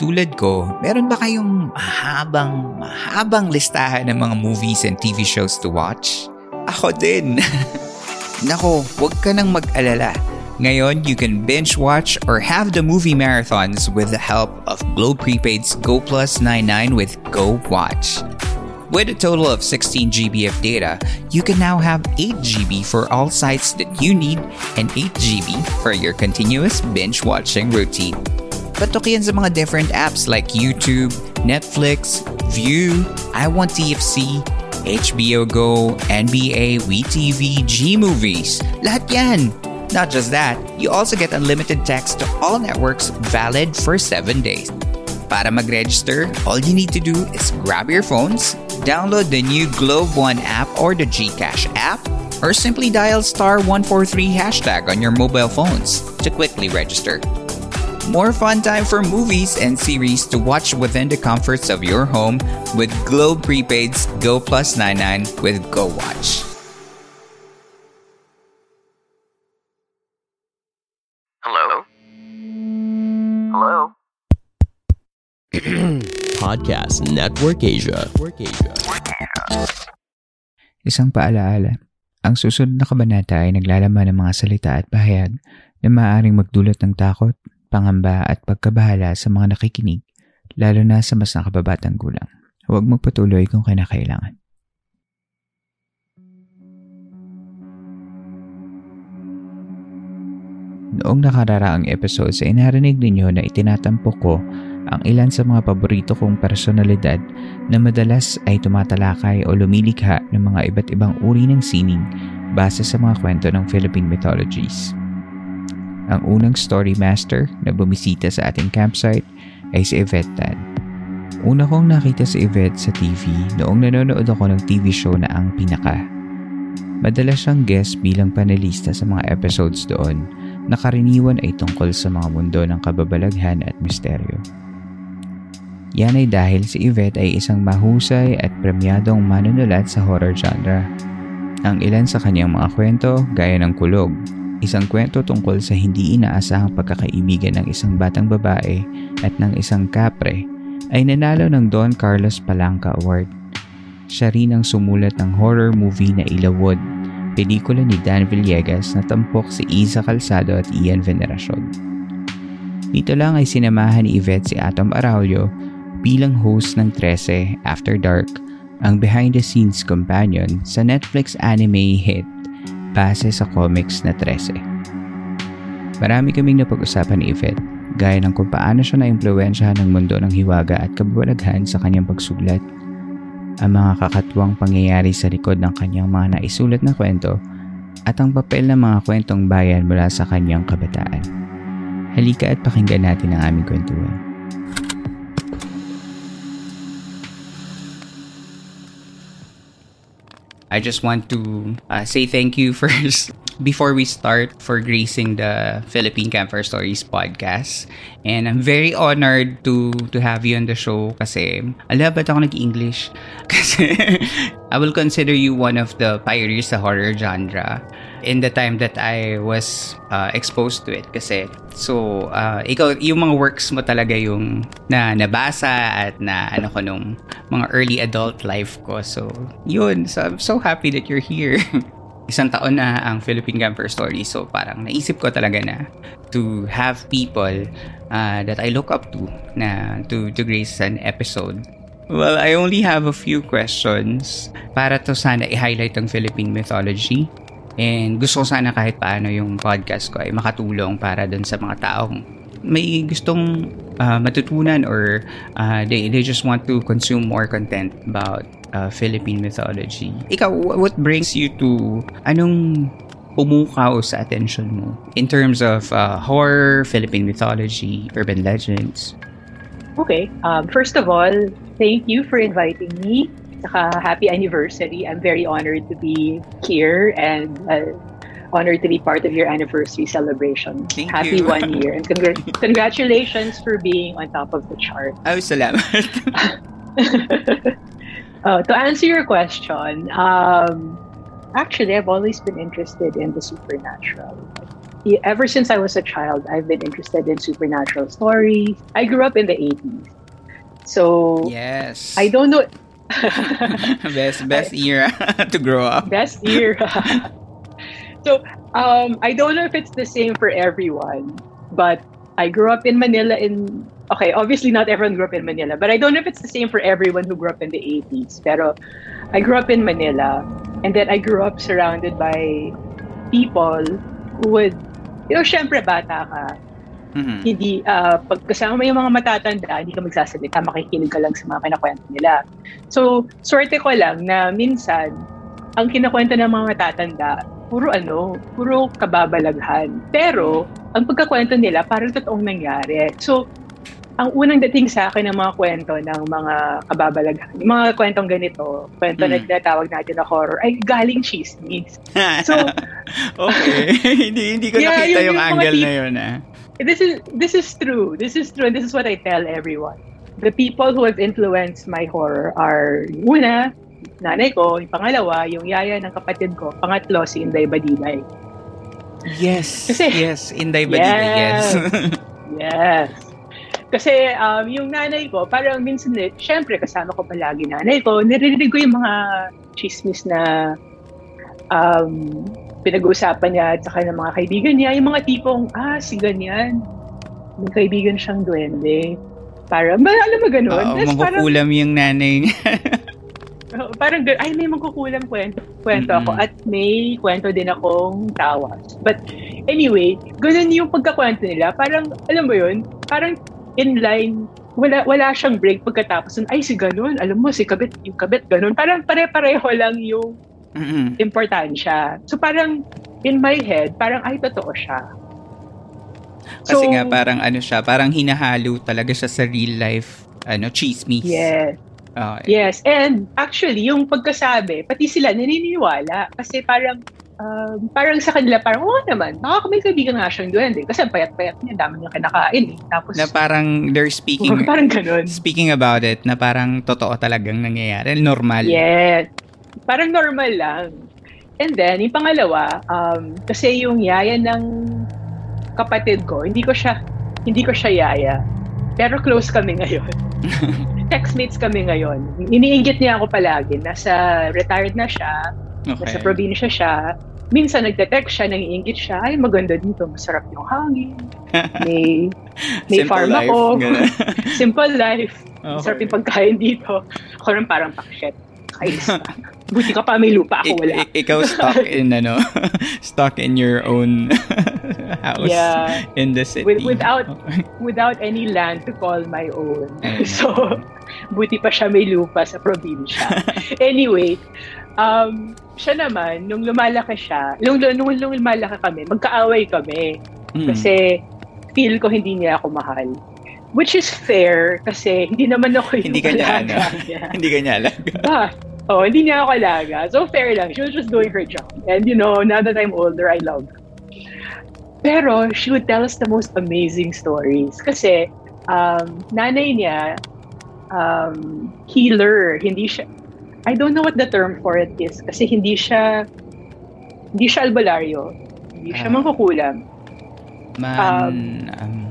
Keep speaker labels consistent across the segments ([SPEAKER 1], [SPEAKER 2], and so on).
[SPEAKER 1] Tulad ko, meron ba kayong mahabang, mahabang listahan ng mga movies and TV shows to watch? Ako din! Nako, huwag ka nang mag-alala. Ngayon, you can binge watch or have the movie marathons with the help of Globe Prepaid's Go Plus 99 with Go Watch. With a total of 16 GB of data, you can now have 8 GB for all sites that you need and 8 GB for your continuous binge watching routine. Patok yan sa mga different apps like YouTube, Netflix, View, I Want TFC, HBO Go, NBA, WeTV, G-Movies. Lahat yan! Not just that, you also get unlimited text to all networks valid for 7 days. Para mag-register, all you need to do is grab your phones, download the new Globe One app or the GCash app, or simply dial star 143 hashtag on your mobile phones to quickly register. More fun time for movies and series to watch within the comforts of your home with Globe Prepaid's Go Plus 99 with Go Watch.
[SPEAKER 2] Hello? Hello?
[SPEAKER 3] Podcast Network Asia. Network Asia.
[SPEAKER 1] Isang paalaala. Ang susunod na kabanata ay naglalaman ng mga salita at pahayag na maaaring magdulot ng takot, pangamba at pagkabahala sa mga nakikinig, lalo na sa mas nakababatang gulang. Huwag magpatuloy kung kinakailangan. Noong nakararaang episodes ay narinig ninyo na itinatampok ko ang ilan sa mga paborito kong personalidad na madalas ay tumatalakay o lumilikha ng mga iba't ibang uri ng sining base sa mga kwento ng Philippine mythologies. Ang unang story master na bumisita sa ating campsite ay si Yvette Tan. Una kong nakita si Yvette sa TV noong nanonood ako ng TV show na Ang Pinaka. Madalas siyang guest bilang panelista sa mga episodes doon na karaniwan ay tungkol sa mga mundo ng kababalaghan at misteryo. Yan ay dahil si Yvette ay isang mahusay at premyadong manunulat sa horror genre. Ang ilan sa kanyang mga kwento gaya ng Kulog, isang kwento tungkol sa hindi inaasahang pagkakaibigan ng isang batang babae at ng isang kapre ay nanalo ng Don Carlos Palanca Award. Siya rin ang sumulat ng horror movie na Ilawod, pelikula ni Dan Villegas na tampok si Isa Calzado at Ian Veneracion. Dito lang ay sinamahan ni Yvette si Atom Araulio bilang host ng 13 After Dark, ang behind-the-scenes companion sa Netflix anime hit base sa comics na 13. Marami kaming napag-usapan ni Yvette, gaya ng kung paano siya na-impluensyahan ng mundo ng hiwaga at kababalaghan sa kanyang pagsulat, ang mga kakatwang pangyayari sa likod ng kanyang mga naisulat na kwento, at ang papel ng mga kwentong bayan mula sa kanyang kabataan. Halika at pakinggan natin ang aming kwentuhan. I just want to uh, say thank you first before we start for gracing the Philippine Camper Stories podcast. And I'm very honored to to have you on the show kasi alam ba't ako nag-English? Kasi I will consider you one of the pioneers sa horror genre in the time that I was uh, exposed to it kasi. So uh, ikaw yung mga works mo talaga yung na nabasa at na ano ko nung mga early adult life ko. So yun. So I'm so happy that you're here. Isang taon na ang Philippine Camper Story. So parang naisip ko talaga na to have people uh, that I look up to na to to grace an episode. Well, I only have a few questions. Para to sana i-highlight ang Philippine mythology And gusto ko sana kahit paano yung podcast ko ay makatulong para dun sa mga taong may gustong uh, matutunan or uh, they, they just want to consume more content about uh, Philippine mythology. Ikaw, what brings you to anong pumukaw sa attention mo in terms of uh, horror, Philippine mythology, urban legends?
[SPEAKER 4] Okay. Um, first of all, thank you for inviting me. Saka happy anniversary. I'm very honored to be here and uh, honored to be part of your anniversary celebration.
[SPEAKER 1] Thank
[SPEAKER 4] happy
[SPEAKER 1] you.
[SPEAKER 4] one year. And congr- congratulations for being on top of the chart.
[SPEAKER 1] Oh, salamat.
[SPEAKER 4] uh, to answer your question, um, actually, I've always been interested in the supernatural. Ever since I was a child, I've been interested in supernatural stories. I grew up in the 80s. So
[SPEAKER 1] yes.
[SPEAKER 4] I don't know.
[SPEAKER 1] best best era to grow up.
[SPEAKER 4] Best year. so um, I don't know if it's the same for everyone, but I grew up in Manila in okay, obviously not everyone grew up in Manila, but I don't know if it's the same for everyone who grew up in the 80s. Pero I grew up in Manila and then I grew up surrounded by people who would you know, syempre bata ka.
[SPEAKER 1] Mhm.
[SPEAKER 4] Hindi, ah, pag kasama mo yung mga matatanda, hindi ka magsasalita, makikinig ka lang sa mga kinakwento nila. So, swerte ko lang na minsan, ang kinakwento ng mga matatanda, puro ano, puro kababalaghan. Pero, ang pagkakwento nila, parang totoong nangyari. So, ang unang dating sa akin ng mga kwento ng mga kababalaghan, mga kwentong ganito, kwento na
[SPEAKER 1] Mm.
[SPEAKER 4] tinatawag natin na horror, ay galing chismis. So,
[SPEAKER 1] okay. hindi hindi ko
[SPEAKER 4] Yeah,
[SPEAKER 1] nakita
[SPEAKER 4] yun
[SPEAKER 1] yung,
[SPEAKER 4] yung
[SPEAKER 1] angle
[SPEAKER 4] tip-
[SPEAKER 1] na yun ah.
[SPEAKER 4] This is this is true. This is true, and this is what I tell everyone. The people who have influenced my horror are yung una, nanay ko, yung pangalawa, yung yaya ng kapatid ko, pangatlo si Inday Badiday.
[SPEAKER 1] Yes.
[SPEAKER 4] Kasi-
[SPEAKER 1] yes, Inday Badida, yes.
[SPEAKER 4] Yes. Kasi um, yung nanay ko, parang minsan, eh, syempre kasama ko palagi nanay ko, narinig ko yung mga chismis na um, pinag-uusapan niya at saka ng mga kaibigan niya, yung mga tipong, ah, si ganyan, may kaibigan siyang duwende. Parang, ba, alam mo ganun?
[SPEAKER 1] Oo,
[SPEAKER 4] Tapos parang,
[SPEAKER 1] yung nanay niya.
[SPEAKER 4] Parang, ay, may magkukulang kwento, kwento ako
[SPEAKER 1] Mm-mm.
[SPEAKER 4] at may kwento din akong tawas. But anyway, ganun yung pagkakwento nila. Parang, alam mo yun, parang in line, wala wala siyang break pagkatapos nun, ay si ganun, alam mo si kabit, yung kabit ganun. Parang pare-pareho lang yung
[SPEAKER 1] Mhm.
[SPEAKER 4] importansya. So parang in my head, parang ay totoo siya.
[SPEAKER 1] Kasi
[SPEAKER 4] So,
[SPEAKER 1] nga parang ano siya, parang hinahalo talaga siya sa real life ano, chismis.
[SPEAKER 4] Yes.
[SPEAKER 1] Okay.
[SPEAKER 4] Yes, and actually, yung pagkasabi, pati sila naniniwala. Kasi parang, um, parang sa kanila, parang, oo naman, baka may kaibigan nga siyang duwende. Kasi ang payat-payat niya, dami niya kinakain eh. Tapos,
[SPEAKER 1] Na parang they're speaking
[SPEAKER 4] parang ganun.
[SPEAKER 1] speaking about it na parang totoo talagang nangyayari. Normal.
[SPEAKER 4] Yes. Parang normal lang. And then, yung pangalawa, um, kasi yung yaya ng kapatid ko, hindi ko siya, hindi ko siya yaya. Pero close kami ngayon. Textmates kami ngayon. Iniinggit niya ako palagi. Nasa retired na siya. Nasa
[SPEAKER 1] Okay.
[SPEAKER 4] probinsya siya. Minsan nagte-text siya, nangiinggit siya, ay maganda dito, masarap yung hangin. May, may
[SPEAKER 1] Simple
[SPEAKER 4] farm
[SPEAKER 1] life,
[SPEAKER 4] ako. Simple life.
[SPEAKER 1] Okay.
[SPEAKER 4] Masarap yung pagkain dito. Ako rin parang pakshit. Na. Buti ka pa may lupa ako, wala.
[SPEAKER 1] ik- ikaw stuck in ano, stuck in your own house
[SPEAKER 4] Yeah.
[SPEAKER 1] in the city.
[SPEAKER 4] With- without-. Without any land to call my own.
[SPEAKER 1] Ayun.
[SPEAKER 4] So, buti pa siya may lupa sa probinsya. anyway, um, siya naman, nung lumalaki siya, nung, nung, nung lumalaki kami, magkaaway kami.
[SPEAKER 1] Mm.
[SPEAKER 4] Kasi feel ko hindi niya ako mahal. Which is fair kasi hindi naman ako yung
[SPEAKER 1] Hindi ka niya, ano?
[SPEAKER 4] niya.
[SPEAKER 1] hindi ka niya alaga.
[SPEAKER 4] But, oh, hindi niya ako alaga. So, fair lang. She was just doing her job. And, you know, now that I'm older, I love her. Pero, she would tell us the most amazing stories. Kasi, um, nanay niya, um, healer. Hindi siya, I don't know what the term for it is. Kasi hindi siya, hindi siya albularyo. Hindi siya
[SPEAKER 1] Ah.
[SPEAKER 4] mangkukulam.
[SPEAKER 1] Man, um,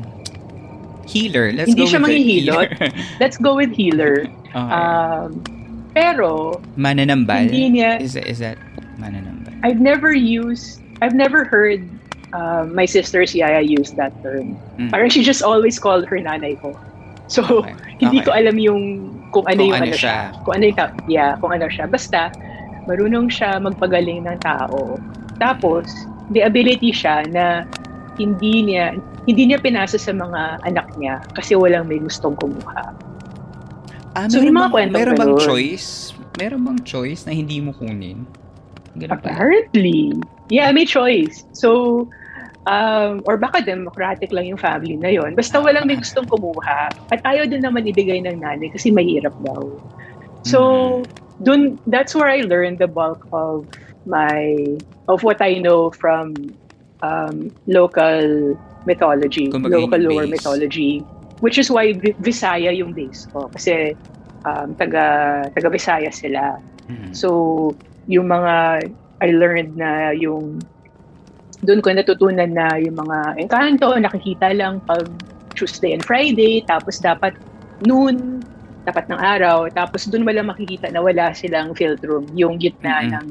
[SPEAKER 1] healer. Let's
[SPEAKER 4] Hindi
[SPEAKER 1] go
[SPEAKER 4] siya manghihilot.
[SPEAKER 1] healer.
[SPEAKER 4] Let's go with healer.
[SPEAKER 1] okay.
[SPEAKER 4] Um, pero,
[SPEAKER 1] mananambal.
[SPEAKER 4] hindi niya-
[SPEAKER 1] Is, is that mananambal?
[SPEAKER 4] I've never used, I've never heard uh, my sister's yaya use that term.
[SPEAKER 1] Mm.
[SPEAKER 4] Parang she just always called her nanay ko. So,
[SPEAKER 1] Okay.
[SPEAKER 4] hindi
[SPEAKER 1] Okay.
[SPEAKER 4] ko alam yung kung ano
[SPEAKER 1] Kung
[SPEAKER 4] yung
[SPEAKER 1] ano
[SPEAKER 4] ano, siya.
[SPEAKER 1] siya.
[SPEAKER 4] Kung ano yung, yeah, kung ano siya. Basta, marunong siya magpagaling ng tao. Tapos, the ability siya na hindi niya hindi niya pinasa sa mga anak niya kasi walang may gustong kumuha.
[SPEAKER 1] Ah,
[SPEAKER 4] So,
[SPEAKER 1] meron
[SPEAKER 4] mga
[SPEAKER 1] bang, meron bang choice? Meron bang choice na hindi mo kunin? Ganun?
[SPEAKER 4] Apparently. Yeah, may choice. So, um, or baka democratic lang yung family na yon. Basta walang may gustong kumuha. At ayaw din naman ibigay ng nanay kasi mahirap daw. So, dun, that's where I learned the bulk of my, of what I know from um, local mythology,
[SPEAKER 1] Kumbaga
[SPEAKER 4] local lore mythology, which is why Vi- Visaya yung base ko. Kasi um, taga, taga Visaya sila.
[SPEAKER 1] Mhm.
[SPEAKER 4] So, yung mga I learned na yung doon ko natutunan na yung mga engkanto, nakikita lang pag Tuesday and Friday, tapos dapat noon, dapat ng araw, tapos doon wala makikita na wala silang philtrum, yung gitna
[SPEAKER 1] Mhm.
[SPEAKER 4] ng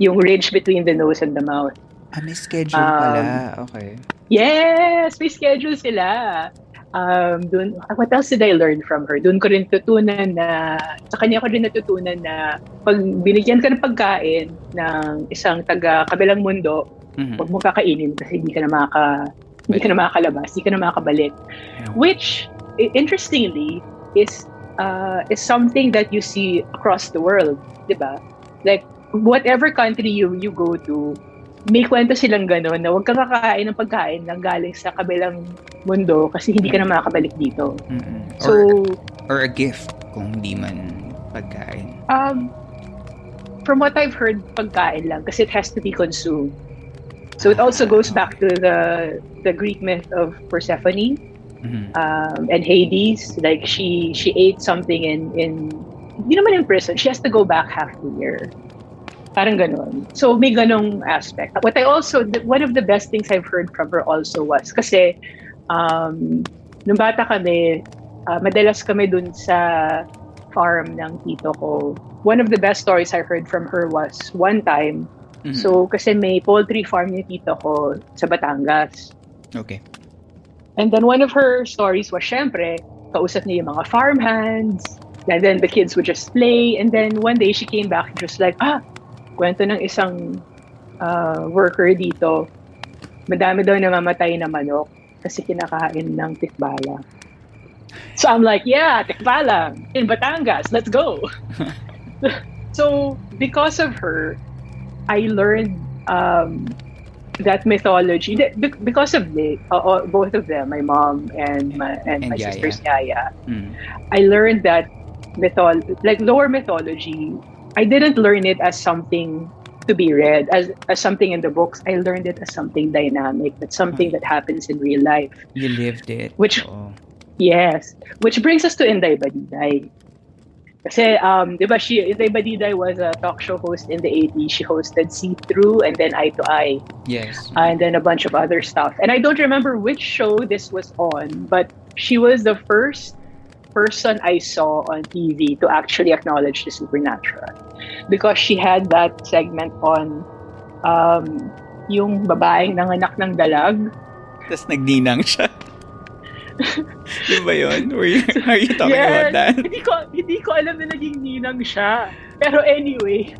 [SPEAKER 4] yung ridge between the nose and the mouth.
[SPEAKER 1] Ah, may schedule
[SPEAKER 4] Um,
[SPEAKER 1] pala. Okay.
[SPEAKER 4] Yes! May schedule sila. Um, dun, what else did I learn from her? Doon ko rin tutunan na, sa kanya ko rin natutunan na pag binigyan ka ng pagkain ng isang taga kabilang mundo,
[SPEAKER 1] Mhm.
[SPEAKER 4] huwag mo kakainin kasi hindi ka na makaka, hindi ka na makakalabas, hindi ka na makakabalik.
[SPEAKER 1] Yeah.
[SPEAKER 4] Which, interestingly, is uh, is something that you see across the world, di ba? Like, whatever country you you go to, may kwento silang gano'n na huwag kang kakain ng pagkain ng galing sa kabilang mundo kasi hindi ka na makakabalik dito.
[SPEAKER 1] Mhm.
[SPEAKER 4] So,
[SPEAKER 1] Or, or a gift kung hindi man pagkain.
[SPEAKER 4] um, from what I've heard, pagkain lang kasi it has to be consumed. So it also goes back to the the Greek myth of Persephone
[SPEAKER 1] Mhm.
[SPEAKER 4] um, and Hades. Like she she ate something in in hindi naman in prison. She has to go back half the year. Parang ganon. So may ganong aspect. What I also one of the best things I've heard from her also was kasi um, nung bata kami, uh, madalas kami dun sa farm ng tito ko. One of the best stories I heard from her was one time,
[SPEAKER 1] Mhm.
[SPEAKER 4] so kasi may poultry farm yung tito ko sa Batangas.
[SPEAKER 1] okay.
[SPEAKER 4] And then one of her stories was, syempre, kausap niya yung mga farmhands, and then the kids would just play, and then one day she came back just like, ah, kwento ng isang uh, worker dito, madami daw namamatay na manok kasi kinakain ng tikbala. So I'm like, yeah, tikbala in Batangas, let's go. so because of her, I learned um, that mythology Be- because of the uh, both of them, my mom and my and,
[SPEAKER 1] And
[SPEAKER 4] my
[SPEAKER 1] Yaya.
[SPEAKER 4] sister's Yaya.
[SPEAKER 1] Mhm.
[SPEAKER 4] I learned that mythol like lower mythology. I didn't learn it as something to be read as as something in the books. I learned it as something dynamic, that's something that happens in real life.
[SPEAKER 1] You lived it.
[SPEAKER 4] Which-
[SPEAKER 1] Oo.
[SPEAKER 4] Yes, which brings us to Inday Badiday. Kasi, um, di ba, she, Inday Badiday was a talk show host in the 80s. She hosted See Through and then Eye to Eye.
[SPEAKER 1] Yes.
[SPEAKER 4] and then a bunch of other stuff. And I don't remember which show this was on, but she was the first person I saw on TV to actually acknowledge the supernatural because she had that segment on um, yung babaeng nanganak ng dalag.
[SPEAKER 1] Tapos nagninang siya. Di ba yun? Were you, are you talking about
[SPEAKER 4] Yes!
[SPEAKER 1] that?
[SPEAKER 4] Hindi ko, hindi ko alam na naging ninang siya. Pero anyway,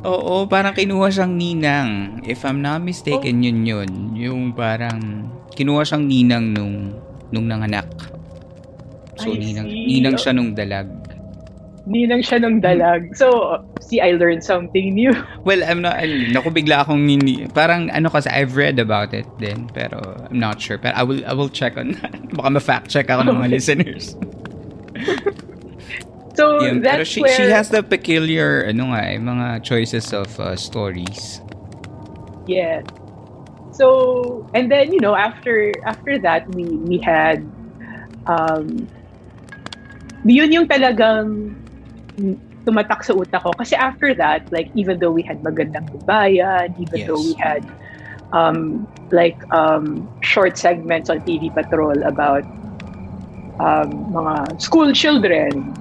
[SPEAKER 1] Oo, parang kinuha siyang ninang. If I'm not mistaken, yun yun. Yung parang kinuha siyang ninang nung nung nanganak. So,
[SPEAKER 4] I
[SPEAKER 1] ninang,
[SPEAKER 4] see.
[SPEAKER 1] ninang siya nung dalag.
[SPEAKER 4] ninang siya ng dalag. So, see, I learned something new.
[SPEAKER 1] Well, I'm not, naku, bigla akong, nini, parang ano kasi, I've read about it din, pero I'm not sure. Pero I will, I will check on that. Baka ma-fact check ako ng mga
[SPEAKER 4] Okay.
[SPEAKER 1] listeners.
[SPEAKER 4] So,
[SPEAKER 1] Yun, pero
[SPEAKER 4] that's
[SPEAKER 1] she,
[SPEAKER 4] where...
[SPEAKER 1] she has the peculiar, ano nga, eh, mga choices of uh, stories.
[SPEAKER 4] Yeah. So and then you know after after that we we had um yun yung talagang tumatak sa utak ko kasi after that like even though we had magandang bayan even
[SPEAKER 1] Yes.
[SPEAKER 4] though we had um like um short segments on TV Patrol about um mga school children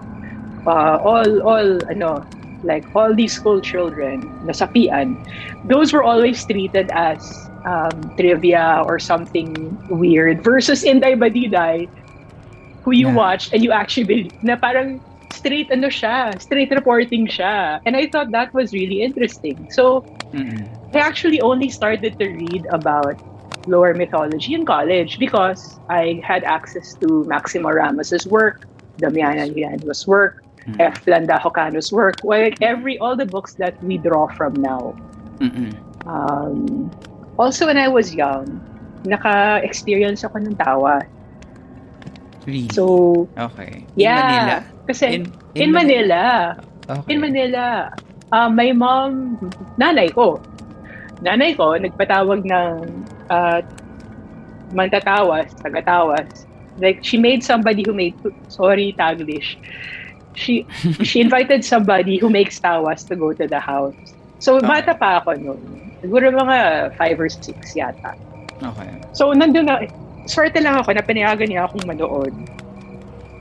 [SPEAKER 4] uh, all all ano like all these school children nasapian those were always treated as um, trivia or something weird versus Inday Badiday who you
[SPEAKER 1] Yeah.
[SPEAKER 4] watched and you actually believe na parang straight ano siya straight reporting siya and I thought that was really interesting so
[SPEAKER 1] Mm-mm.
[SPEAKER 4] I actually only started to read about folklore mythology in college because I had access to Maximo Ramos's work, Damiana Liano's work,
[SPEAKER 1] Mm.
[SPEAKER 4] F. Landahocano's work, like every all the books that we draw from now.
[SPEAKER 1] Mm-mm.
[SPEAKER 4] Um, also, when I was young, naka-experience ako ng tawa.
[SPEAKER 1] Really?
[SPEAKER 4] So,
[SPEAKER 1] okay. In
[SPEAKER 4] yeah.
[SPEAKER 1] Manila?
[SPEAKER 4] Kasi,
[SPEAKER 1] In,
[SPEAKER 4] in, Manila,
[SPEAKER 1] Okay.
[SPEAKER 4] in Manila, uh, my mom, nanay ko, nanay ko, nagpatawag ng uh, mantatawas, tagatawas. Like, she made somebody who made, sorry, Taglish. She, she invited somebody who makes tawas to go to the house. So,
[SPEAKER 1] Okay.
[SPEAKER 4] bata pa ako noon. Siguro mga five or six yata.
[SPEAKER 1] Okay.
[SPEAKER 4] So, nandun na, swerte lang ako na pinayagan niya akong manood.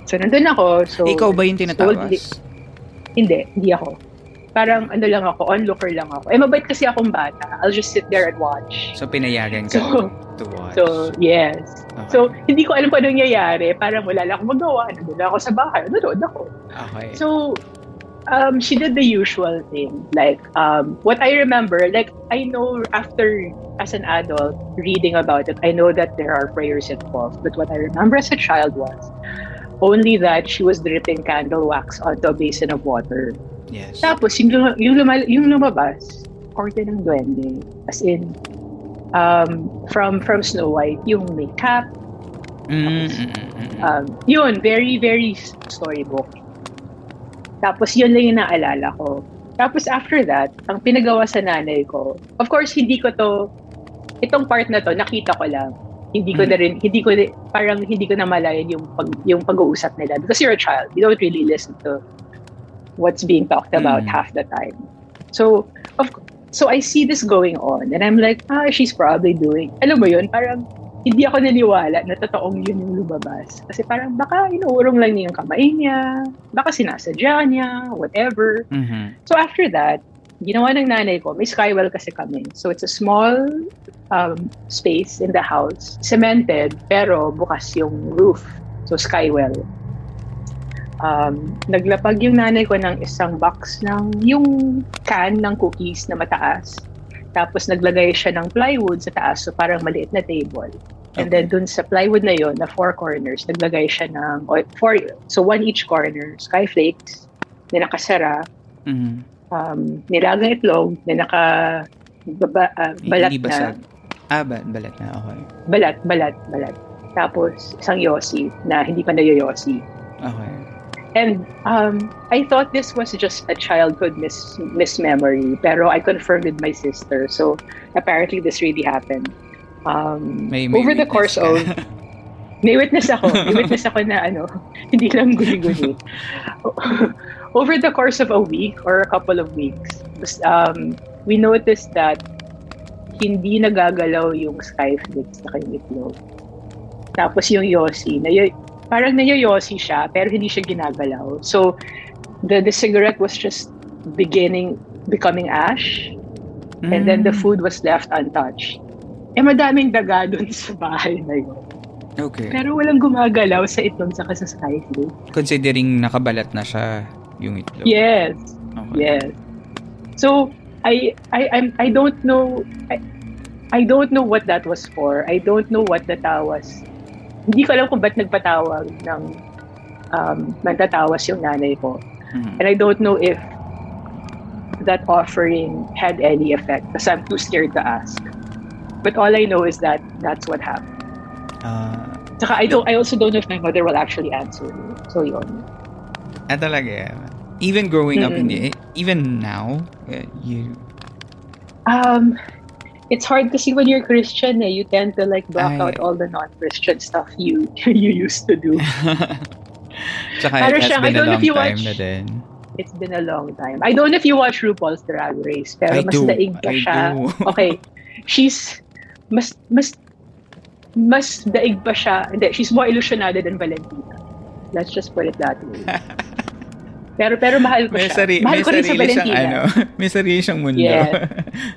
[SPEAKER 4] So, nandun ako. So,
[SPEAKER 1] Ikaw ba yung tinatawas?
[SPEAKER 4] Hindi, hindi ako. Parang ano lang ako, onlooker lang ako. Eh, mabait kasi akong bata. I'll just sit there and watch.
[SPEAKER 1] So, pinayagan ka
[SPEAKER 4] So,
[SPEAKER 1] to watch.
[SPEAKER 4] so yes.
[SPEAKER 1] Okay.
[SPEAKER 4] So, hindi ko alam kung anong nangyayari. Parang wala lang akong magawa. Nandun ako sa bahay. Nanood ako.
[SPEAKER 1] okay.
[SPEAKER 4] So, um, she did the usual thing. Like, um, what I remember, like, I know after, as an adult, reading about it, I know that there are prayers involved. But what I remember as a child was only that she was dripping candle wax onto a basin of water.
[SPEAKER 1] yes.
[SPEAKER 4] Tapos, yung, luma- yung, luma- yung lumabas, korte ng duwende. As in, um, from from Snow White, yung may cap,
[SPEAKER 1] Mm, mm, mm, mm, mm.
[SPEAKER 4] um, yun, very, very storybook. Tapos yun lang yung naalala ko. Tapos after that, ang pinagawa sa nanay ko, of course, hindi ko to, itong part na to, nakita ko lang. Hindi ko
[SPEAKER 1] Mm.
[SPEAKER 4] na rin, hindi ko, parang hindi ko na malayan yung, pag, yung pag-uusap nila. Because you're a child, you don't really listen to what's being talked about
[SPEAKER 1] Mm.
[SPEAKER 4] half the time. So, of so I see this going on and I'm like, ah, she's probably doing, alam mo yun, parang hindi ako naniwala na totoong yun yung lumabas. Kasi parang baka inuurong lang niya yung kamay niya, baka sinasadya niya, whatever.
[SPEAKER 1] Mhm.
[SPEAKER 4] So after that, ginawa ng nanay ko, may skywell kasi kami. So it's a small um, space in the house, cemented, pero bukas yung roof. So skywell. Um, naglapag yung nanay ko ng isang box ng yung can ng cookies na mataas. Tapos naglagay siya ng plywood sa taas, so parang maliit na table. And then dun sa plywood na yon na four corners, naglagay siya ng, four, so one each corner, skyflakes, na nakasara,
[SPEAKER 1] Mhm.
[SPEAKER 4] um, nilagang itlog na naka baba, ah, balat
[SPEAKER 1] Hindi
[SPEAKER 4] na.
[SPEAKER 1] Ah, ba- balat na. Okay.
[SPEAKER 4] Balat, balat, balat. Tapos isang yosi na hindi pa nayoyosi.
[SPEAKER 1] Okay.
[SPEAKER 4] And um, I thought this was just a childhood mis mismemory, pero I confirmed with my sister. So apparently this really happened. Um,
[SPEAKER 1] May, may
[SPEAKER 4] over the course
[SPEAKER 1] ka.
[SPEAKER 4] of May witness ako. May witness ako na ano, hindi lang guni-guni. Over the course of a week or a couple of weeks, um, we noticed that hindi nagagalaw yung skyflakes na yung itlog. Tapos yung yosi, na parang nayoyosi siya, pero hindi siya ginagalaw. So, the, the cigarette was just beginning, becoming ash, and then the
[SPEAKER 1] Mm.
[SPEAKER 4] food was left untouched. Eh, madaming daga dun sa bahay na yun.
[SPEAKER 1] Okay.
[SPEAKER 4] Pero walang gumagalaw sa itlog sa sa skyflake.
[SPEAKER 1] Considering nakabalat na siya yung itlog.
[SPEAKER 4] Yes,
[SPEAKER 1] Okay.
[SPEAKER 4] yes. So I I I'm, I don't know I, I don't know what that was for. I don't know what the tawas. Hindi ko alam kung ba't nagpatawag ng um, nagtatawas yung nanay ko.
[SPEAKER 1] Mhm.
[SPEAKER 4] And I don't know if that offering had any effect because I'm too scared to ask. But all I know is that that's what happened.
[SPEAKER 1] Ah,
[SPEAKER 4] Saka I don't I also don't know if my mother will actually answer me. So yun.
[SPEAKER 1] ah, talaga. Even growing up,
[SPEAKER 4] Mm-mm.
[SPEAKER 1] hindi, even now, eh, you,
[SPEAKER 4] Um, it's hard to see when you're Christian, eh, you tend to like block
[SPEAKER 1] Ay.
[SPEAKER 4] out all the non-Christian stuff you you used to do.
[SPEAKER 1] Tsaka it has
[SPEAKER 4] siya, I
[SPEAKER 1] been a
[SPEAKER 4] don't know
[SPEAKER 1] long
[SPEAKER 4] if you
[SPEAKER 1] time
[SPEAKER 4] watch-
[SPEAKER 1] na din.
[SPEAKER 4] It's been a long time. I don't know if you watch RuPaul's Drag Race, pero
[SPEAKER 1] I
[SPEAKER 4] mas
[SPEAKER 1] do.
[SPEAKER 4] daig
[SPEAKER 1] I
[SPEAKER 4] siya.
[SPEAKER 1] do.
[SPEAKER 4] Okay, she's mas mas mas daig pa siya. Hindi, she's more illusionada than Valentina. Let's just put it that way. Pero pero mahal ko
[SPEAKER 1] May,
[SPEAKER 4] siya.
[SPEAKER 1] sari-
[SPEAKER 4] mahal ko rin sa
[SPEAKER 1] sarili siyang
[SPEAKER 4] Valentina.
[SPEAKER 1] ano, may sarili siyang mundo.
[SPEAKER 4] Yes.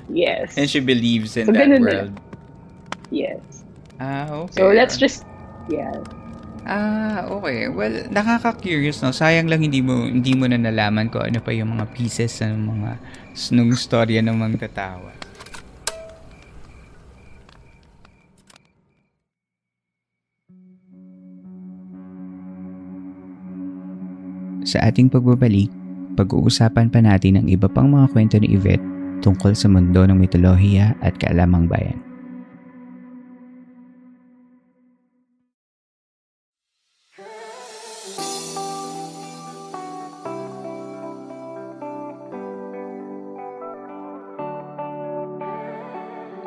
[SPEAKER 4] Yes.
[SPEAKER 1] And she believes in
[SPEAKER 4] So,
[SPEAKER 1] that
[SPEAKER 4] ganun na
[SPEAKER 1] world.
[SPEAKER 4] Yes.
[SPEAKER 1] Ah, okay.
[SPEAKER 4] So let's just yeah.
[SPEAKER 1] Ah, okay. Well, nakaka-curious no. Sayang lang hindi mo hindi mo na nalaman ko ano pa yung mga pieces ng mga nung storya ng mga tatawa. Sa ating pagbabalik, pag-uusapan pa natin ang iba pang mga kwento ni Yvette tungkol sa mundo ng mitolohiya at kaalamang bayan.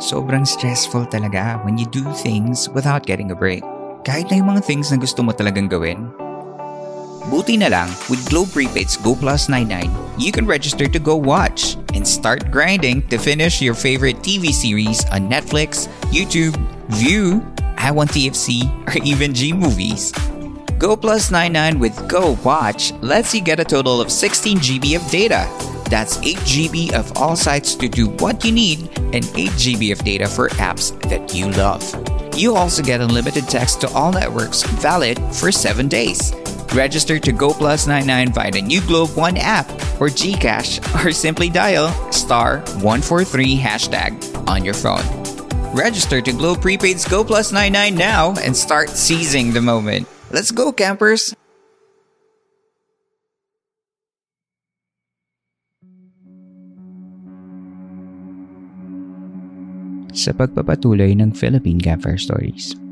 [SPEAKER 1] Sobrang stressful talaga when you do things without getting a break. Kahit na yung mga things na gusto mo talagang gawin. Buti na lang, with Globe Prepaid's Go Plus 99, you can register to go watch and start grinding to finish your favorite TV series on Netflix, YouTube, View, I Want TFC, or even G Movies. Go Plus 99 with Go Watch lets you get a total of 16 GB of data That's 8 GB of all sites to do what you need and 8 GB of data for apps that you love. You also get unlimited text to all networks valid for 7 days. Register to Go Plus 99 via the New Globe One app or Gcash or simply dial star 143 hashtag on your phone. Register to Globe Prepaid's Go Plus 99 now and start seizing the moment. Let's go, campers! sa pagpapatuloy ng Philippine Campfire Stories.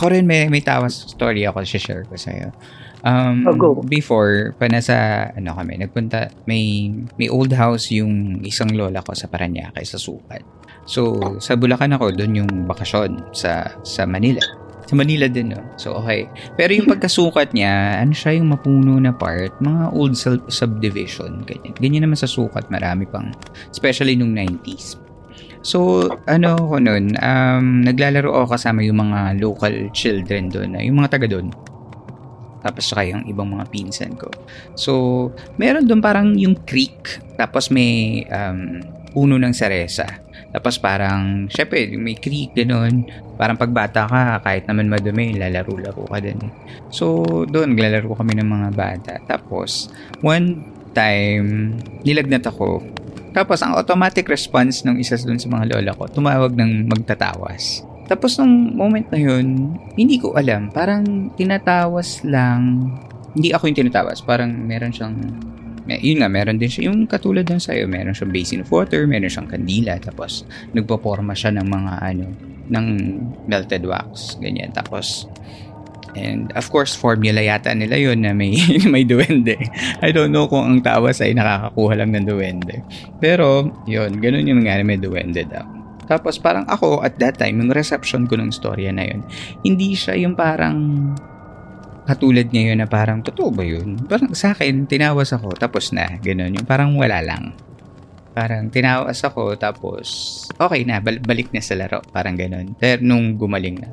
[SPEAKER 1] Ako rin may, may tawas story ako share ko sa'yo. Um,
[SPEAKER 4] oh, go.
[SPEAKER 1] Before, pa nasa, ano kami, nagpunta, may, may old house yung isang lola ko sa Paranaque, sa Sukat. So, sa Bulacan ako, doon yung bakasyon sa, sa Manila. Sa Manila din, no? So, okay. Pero yung pagkasukat niya, ano siya yung mapuno na part, mga old subdivision, ganyan. Ganyan naman sa sukat, marami pang, especially nung 90s. So, ano ko nun, um, naglalaro ako kasama yung mga local children doon, yung mga taga doon. Tapos saka yung ibang mga pinsan ko. So, meron doon parang yung creek, tapos may um, puno ng saresa. Tapos parang, syempre, may creek, gano'n. Parang pagbata ka, kahit naman madumi, lalaro-laro ka din. So, doon, naglalaro kami ng mga bata. Tapos, one time, nilagnat ako. Tapos, ang automatic response ng isa doon sa mga lola ko, tumawag ng magtatawas. Tapos, nung moment na yun, hindi ko alam. Parang tinatawas lang. Hindi ako yung tinatawas. Parang meron siyang yun nga, meron din siya, yung katulad ng sa'yo, meron siyang basin of water, meron siyang kandila, tapos nagpo-forma siya ng mga ano, ng melted wax, ganyan. Tapos, and of course, formula yata nila yun na may, may duwende. I don't know kung ang tawas ay nakakakuha lang ng duwende. Pero, yun, ganun yung nga may duwende daw. Tapos parang ako at that time, yung reception ko ng storya na yun, hindi siya yung parang katulad ngayon na parang, totoo ba yun? Parang sa akin, tinawas ako, tapos na, ganun. Yung parang wala lang. Parang tinawas ako, tapos okay na, balik na sa laro. Parang ganun. Pero nung gumaling na.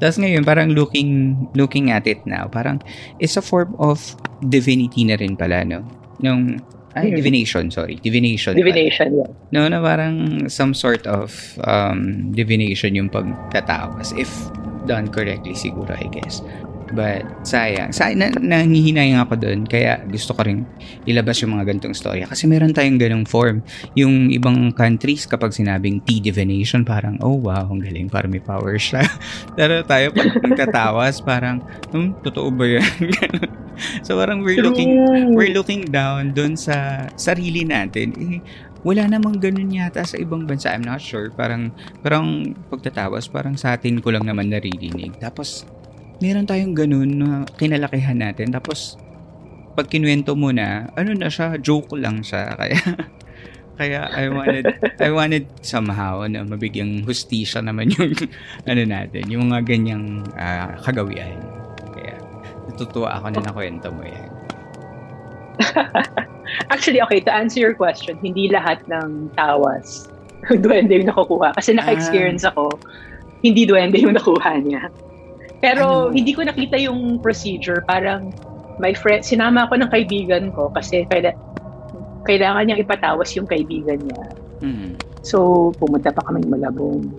[SPEAKER 1] Tapos ngayon, parang looking, looking at it now, parang it's a form of divinity na rin pala, no? Nung, ay, hmm. divination, sorry. Divination.
[SPEAKER 4] Divination, yeah.
[SPEAKER 1] No, na parang some sort of um, divination yung pagtatawas. If done correctly, siguro, I guess. But sayang. Sayang, na, nangihinayang ako doon. Kaya gusto ko rin ilabas yung mga gantong storya. Kasi meron tayong ganong form. Yung ibang countries, kapag sinabing T-divination, parang, oh wow, ang galing. Parang may power siya. Pero tayo, pag nagtatawas, parang, hmm, totoo ba yan? so parang we're looking, we're looking down doon sa sarili natin. Eh, wala namang ganun yata sa ibang bansa. I'm not sure. Parang, parang pagtatawas, parang sa atin ko lang naman naririnig. Tapos, meron tayong ganun na kinalakihan natin. Tapos, pag kinuwento mo na, ano na siya, joke lang siya. Kaya, kaya I wanted, I wanted somehow na mabigyang hustisya naman yung, ano natin, yung mga ganyang uh, kagawian. Kaya, natutuwa ako na nakwento mo yan.
[SPEAKER 4] Actually, okay, to answer your question, hindi lahat ng tawas duwende yung nakukuha. Kasi naka-experience ah. ako, hindi duwende yung nakuha niya. Pero ano? hindi ko nakita yung procedure. Parang my friend, sinama ako ng kaibigan ko kasi kaila, kailangan niyang ipatawas yung kaibigan niya. Mm-hmm. So, pumunta pa kami Malabong.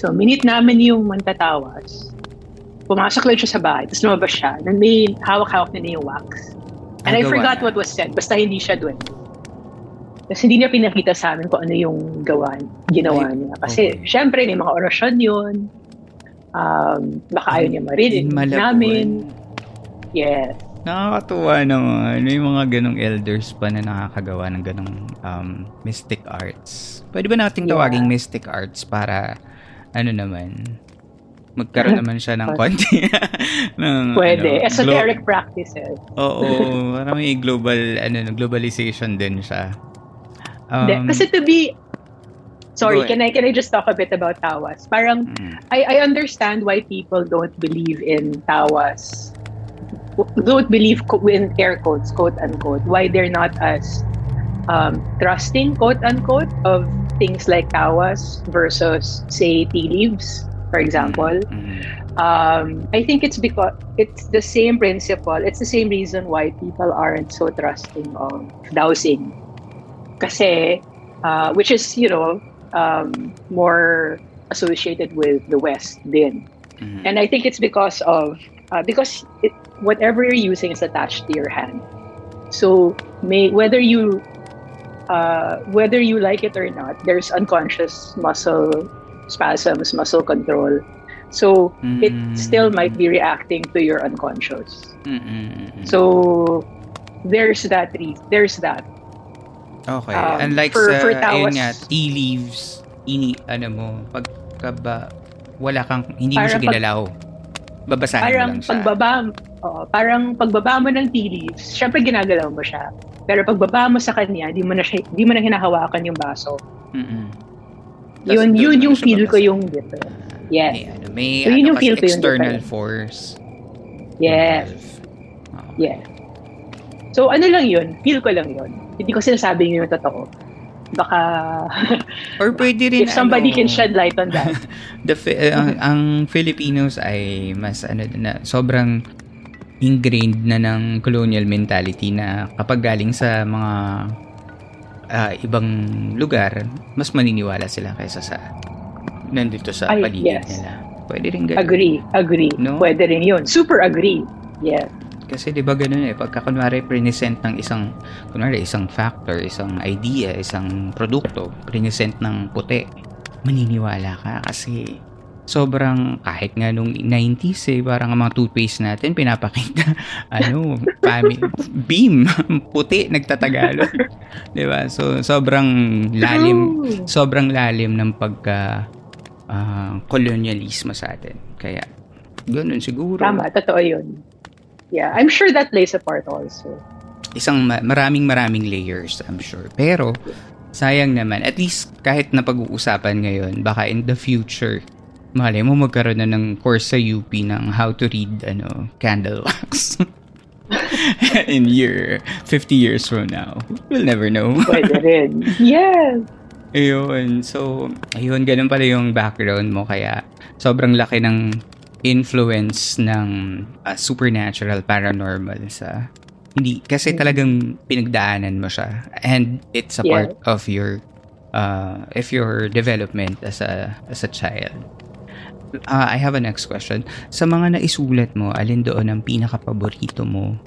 [SPEAKER 4] So, minute namin yung mantatawas. Pumasok lang siya sa bahay, tapos lumabas siya. Then may hawak-hawak na niya yung wax. And I forgot what was said. Basta hindi siya doon. Tapos hindi niya pinakita sa amin kung ano yung gawa, ginawa niya. Kasi
[SPEAKER 1] okay.
[SPEAKER 4] syempre may mga orasyon yun. Um, baka ayaw niya marinig namin. Yes.
[SPEAKER 1] Nakakatuwa naman. May mga ganong elders pa na nakakagawa ng ganong um, mystic arts. Pwede ba nating
[SPEAKER 4] Yeah.
[SPEAKER 1] tawaging mystic arts para ano naman, magkaroon naman siya ng konti ng
[SPEAKER 4] Pwede.
[SPEAKER 1] ano,
[SPEAKER 4] Esoteric
[SPEAKER 1] glo-
[SPEAKER 4] practices.
[SPEAKER 1] Oo, para may global ano globalization din siya. Um,
[SPEAKER 4] kasi to be Sorry, can I can I just talk a bit about tawas? Parang
[SPEAKER 1] mm,
[SPEAKER 4] I I understand why people don't believe in tawas. Don't believe in air quotes, quote unquote. Why they're not as um, trusting, quote unquote, of things like tawas versus say tea leaves, for example.
[SPEAKER 1] mm,
[SPEAKER 4] Um, I think it's because it's the same principle. It's the same reason why people aren't so trusting of dowsing. Kasi, uh, which is, you know, um, more associated with the West din.
[SPEAKER 1] mm,
[SPEAKER 4] And I think it's because of, uh, because it, whatever you're using is attached to your hand. So, may, whether you, uh, whether you like it or not, there's unconscious muscle spasms, muscle control. So, it
[SPEAKER 1] mm,
[SPEAKER 4] still might be reacting to your unconscious.
[SPEAKER 1] mm, mm, mm, mm.
[SPEAKER 4] So there's that re- there's that.
[SPEAKER 1] Okay.
[SPEAKER 4] Um,
[SPEAKER 1] Unlike
[SPEAKER 4] for-
[SPEAKER 1] sa,
[SPEAKER 4] for
[SPEAKER 1] ayun
[SPEAKER 4] tawas-
[SPEAKER 1] nga, tea leaves, ini, ano mo, pagka ba, wala kang, hindi mo siya ginalaw. Babasahin mo
[SPEAKER 4] Parang
[SPEAKER 1] lang siya.
[SPEAKER 4] pagbaba oo, parang pagbaba mo ng tea leaves, syempre ginagalaw mo siya. Pero pagbaba mo sa kanya, di mo na siya, di mo na hinahawakan yung baso.
[SPEAKER 1] Tas
[SPEAKER 4] Yun yun yung feel ko
[SPEAKER 1] babasa.
[SPEAKER 4] yung difference. Yes.
[SPEAKER 1] May, ano, may
[SPEAKER 4] So, yun
[SPEAKER 1] ano
[SPEAKER 4] yung feel ko yung
[SPEAKER 1] external force.
[SPEAKER 4] Yes. Yes. So ano lang yun, feel ko lang yun. Hindi ko sinasabi yun yung totoo. Baka
[SPEAKER 1] Or pwede rin,
[SPEAKER 4] if somebody
[SPEAKER 1] ano,
[SPEAKER 4] can shed light on that.
[SPEAKER 1] the Fi- eh, ang, ang Filipinos ay mas ano na sobrang ingrained na ng colonial mentality na kapag galing sa mga ah, ibang lugar, mas maniniwala sila kaysa sa nandito sa
[SPEAKER 4] Ay,
[SPEAKER 1] paligid
[SPEAKER 4] yes.
[SPEAKER 1] nila. Pwede rin ganun.
[SPEAKER 4] Agree, agree.
[SPEAKER 1] No?
[SPEAKER 4] Pwede rin yun. Super agree. Yes.
[SPEAKER 1] Kasi 'di ba ganun eh, pagka kunwari present ng isang kunwari isang factor, isang idea, isang produkto, present ng puti, maniniwala ka kasi sobrang kahit nga nung 90s eh, parang ang mga toothpaste natin pinapakita ano, family beam, puti nagtatagalog. 'Di ba? So sobrang lalim, sobrang lalim ng pagka ah, kolonyalismo sa atin. Kaya ganun siguro.
[SPEAKER 4] Tama, totoo yun. Yeah, I'm sure that plays a part also.
[SPEAKER 1] isang ma- maraming maraming layers, I'm sure. Pero, sayang naman, at least kahit na pag-uusapan ngayon, baka in the future, malay mo magkaroon na ng course sa UP ng how to read ano candle wax. in year 50 years from now. We'll never know.
[SPEAKER 4] Pwede rin. Yes.
[SPEAKER 1] Ayun. So, ayun, ganun pala yung background mo. Kaya, sobrang laki ng influence ng ah, supernatural, paranormal sa... Hindi, kasi talagang pinagdaanan mo siya. And it's a
[SPEAKER 4] Yeah.
[SPEAKER 1] part of your... Uh, if your development as a as a child. Ah, I have a next question. Sa mga naisulat mo, alin doon ang pinaka-paborito mo?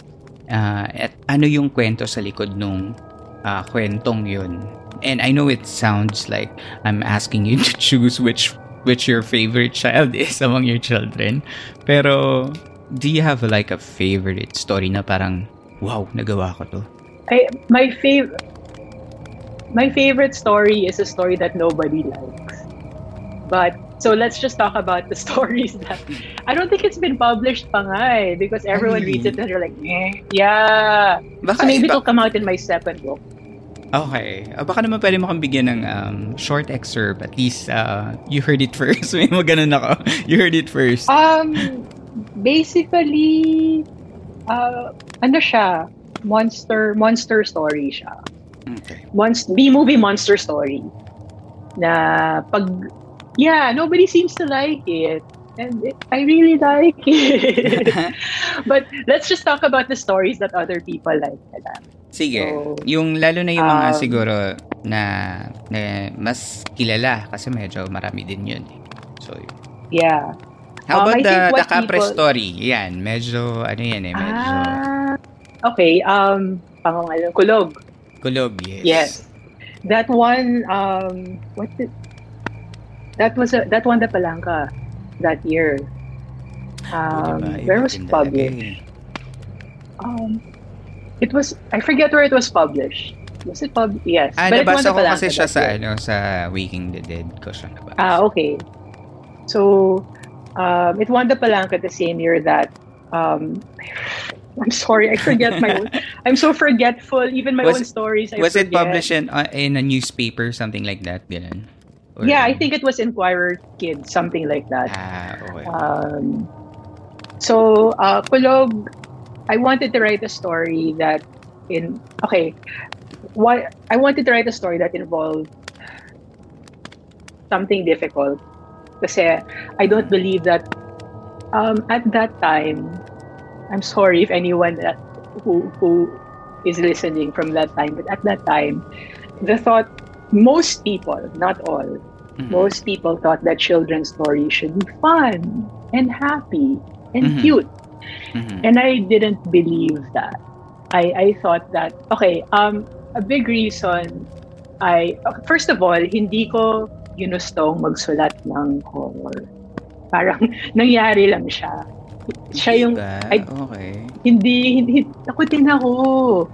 [SPEAKER 1] Ah, at ano yung kwento sa likod nung ah, kwentong yun? And I know it sounds like I'm asking you to choose which which your favorite child is among your children. Pero do you have like a favorite story na parang wow, nagawa ko to?
[SPEAKER 4] I, my favorite my favorite story is a story that nobody likes. But so let's just talk about the stories that I don't think it's been published pa nga eh, because everyone
[SPEAKER 1] Really?
[SPEAKER 4] reads it and they're like, eh, yeah.
[SPEAKER 1] Baka
[SPEAKER 4] So maybe it'll come out in my second book.
[SPEAKER 1] Okay. Ah, baka naman pwede mo kang bigyan ng um, short excerpt. At least uh, you heard it first. May mga ganun ako. You heard it first.
[SPEAKER 4] Um, basically, uh, ano siya? Monster, monster story siya.
[SPEAKER 1] Okay.
[SPEAKER 4] Monst- B-movie monster story. Na pag, yeah, nobody seems to like it. And it, I really like it. but let's just talk about the stories that other people like. Nila.
[SPEAKER 1] Sige.
[SPEAKER 4] So,
[SPEAKER 1] yung lalo na yung mga
[SPEAKER 4] um,
[SPEAKER 1] siguro na, na mas kilala kasi medyo marami din yun. eh. So.
[SPEAKER 4] Yeah.
[SPEAKER 1] How
[SPEAKER 4] Um,
[SPEAKER 1] about the, the Capre
[SPEAKER 4] people-
[SPEAKER 1] story? Yan, medyo, ano yan eh, medyo
[SPEAKER 4] Ah, okay. Um, pangangalan, kulog.
[SPEAKER 1] kulog, yes.
[SPEAKER 4] Yes. that one, um, what did, that was a, that won the Palanca that year. Um,
[SPEAKER 1] Diba?
[SPEAKER 4] where was it published?
[SPEAKER 1] eh.
[SPEAKER 4] Um, it was, I forget where it was published. Was it pub? Yes.
[SPEAKER 1] Ah,
[SPEAKER 4] but
[SPEAKER 1] nabasa ko kasi siya sa, ano, sa Waking the Dead ko siya nabasa.
[SPEAKER 4] Ah, okay. So, um, it won the Palanca the same year that. Um, I'm sorry, I forget my own. I'm so forgetful. Even my
[SPEAKER 1] Was-
[SPEAKER 4] own stories. I
[SPEAKER 1] Was it published in, uh, in a newspaper, something like that? Ganun? Or-
[SPEAKER 4] Yeah, I think it was Inquirer Kid, something like that.
[SPEAKER 1] Ah, okay.
[SPEAKER 4] Um, so, uh, Kulog, I wanted to write a story that in okay, what I wanted to write a story that involved something difficult. Kasi I don't believe that um, at that time. I'm sorry if anyone that who who is listening from that time, but at that time, the thought most people, not all,
[SPEAKER 1] Mhm.
[SPEAKER 4] most people thought that children's stories should be fun and happy and
[SPEAKER 1] Mhm.
[SPEAKER 4] cute.
[SPEAKER 1] Mhm.
[SPEAKER 4] And I didn't believe that. I, I thought that, okay, um, a big reason, I, first of all, hindi ko ginustong magsulat ng horror. Parang nangyari lang siya. Siya yung? I-
[SPEAKER 1] okay.
[SPEAKER 4] hindi, hindi, takutin ako.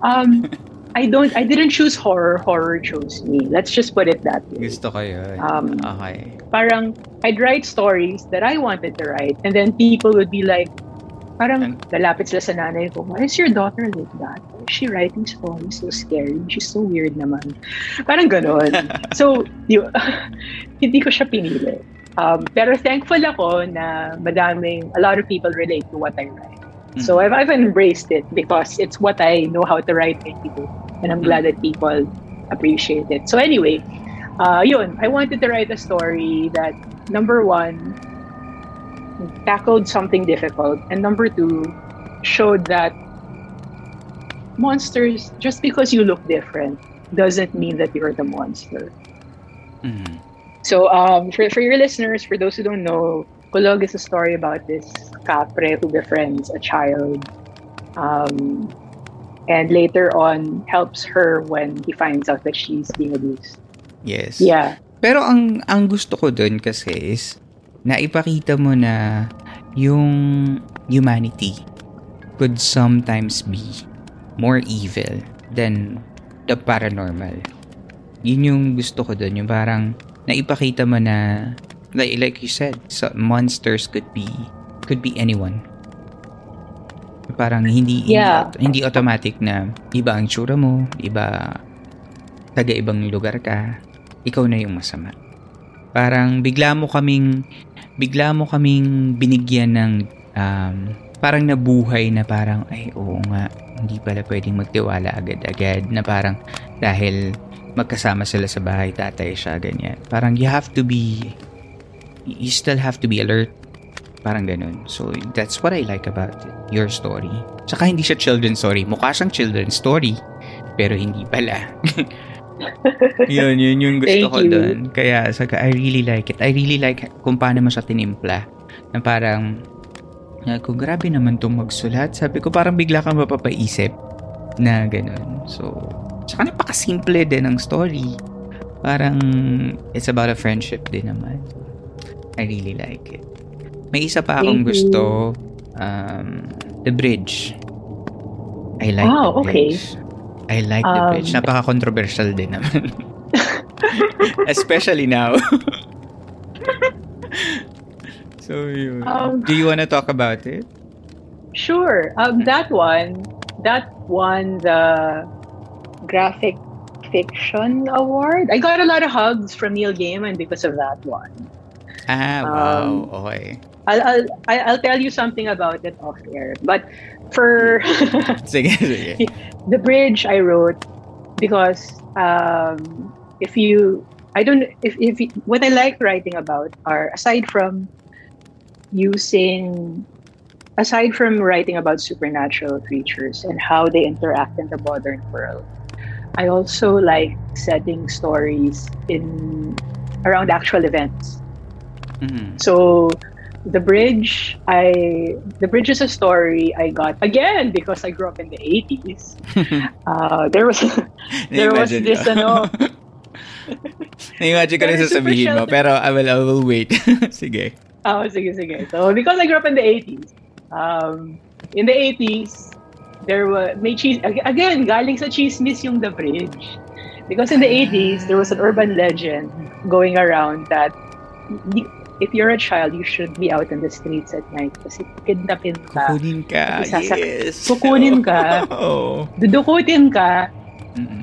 [SPEAKER 4] Um, I don't, I didn't choose horror, horror chose me. Let's just put it that way.
[SPEAKER 1] Gusto ko yun.
[SPEAKER 4] Um,
[SPEAKER 1] okay.
[SPEAKER 4] parang I'd write stories that I wanted to write and then people would be like parang lalapit sila sa nanay ko. Why is your daughter like that? Why is she writing stories so scary. She's so weird naman. Parang ganon. So yun, hindi ko siya pinili. Um, pero thankful ako na madaming a lot of people relate to what I write. So I've, I've embraced it because it's what I know how to write into and I'm glad that people appreciate it. So anyway uh, yun, I wanted to write a story that number one tackled something difficult, and number two showed that monsters just because you look different doesn't mean that you're the monster.
[SPEAKER 1] Mhm.
[SPEAKER 4] So, um, for for your listeners, for those who don't know, Kulog is a story about this capre who befriends a child, um, and later on helps her when he finds out that she's being abused.
[SPEAKER 1] Yes.
[SPEAKER 4] Yeah.
[SPEAKER 1] Pero ang ang gusto ko dun kasi is naipakita mo na yung humanity could sometimes be more evil than the paranormal. Yun yung gusto ko dun. Yung parang naipakita mo na like, like you said, so monsters could be could be anyone. Parang hindi
[SPEAKER 4] Yeah.
[SPEAKER 1] hindi, hindi automatic na iba ang tsura mo, iba taga ibang lugar ka, ikaw na yung masama. Parang bigla mo kaming bigla mo kaming binigyan ng um, parang nabuhay na parang ay oo nga hindi pala pwedeng magtiwala agad-agad na parang dahil magkasama sila sa bahay tatay siya ganyan. Parang you have to be you still have to be alert. Parang ganun. So that's what I like about your story. Tsaka hindi siya children's story. Mukha siyang children's story pero hindi pala yun, yun yung gusto
[SPEAKER 4] Thank
[SPEAKER 1] ko doon. Kaya, saka, I really like it. I really like kung paano mo siya tinimpla. Na parang, na, kung grabe naman itong magsulat, sabi ko, parang bigla kang mapapaisip na ganun. So, tsaka napakasimple din ng story. Parang, it's about a friendship din naman. I really like it. May isa pa akong
[SPEAKER 4] Thank
[SPEAKER 1] gusto. Um, the Bridge. I like
[SPEAKER 4] Oh,
[SPEAKER 1] the
[SPEAKER 4] okay.
[SPEAKER 1] I like the
[SPEAKER 4] Um,
[SPEAKER 1] Bridge. Napaka-controversial din naman. Especially now. so, yun.
[SPEAKER 4] Um,
[SPEAKER 1] Do you wanna talk about it?
[SPEAKER 4] Sure. Um, that one, that won the graphic fiction award. I got a lot of hugs from Neil Gaiman because of that one.
[SPEAKER 1] Ah,
[SPEAKER 4] Um,
[SPEAKER 1] wow. okay.
[SPEAKER 4] I'll, I'll, I'll tell you something about it off air. But for
[SPEAKER 1] Sige, sige.
[SPEAKER 4] the bridge, I wrote because um, if you, I don't, if, if you- what I like writing about are aside from using aside from writing about supernatural creatures and how they interact in the modern world, I also like setting stories in around actual events.
[SPEAKER 1] Mhm.
[SPEAKER 4] So, the bridge, I the bridge is a story I got again because I grew up in the 80s. uh, there was there was this ano
[SPEAKER 1] Na-imagine ko
[SPEAKER 4] Pero
[SPEAKER 1] sasabihin mo, pero I will, I will wait. Sige.
[SPEAKER 4] Oh, sige, sige. So, because I grew up in the 80s, um, in the 80s, there were, may cheese, again, galing sa chismis yung The Bridge. Because in the 80s, there was an urban legend going around that if you're a child, you shouldn't be out in the streets at night kasi kidnapin ka,
[SPEAKER 1] Kukunin ka.
[SPEAKER 4] Isasak-
[SPEAKER 1] Yes.
[SPEAKER 4] Kukunin ka.
[SPEAKER 1] Oo.
[SPEAKER 4] dudukutin ka,
[SPEAKER 1] Mm-mm.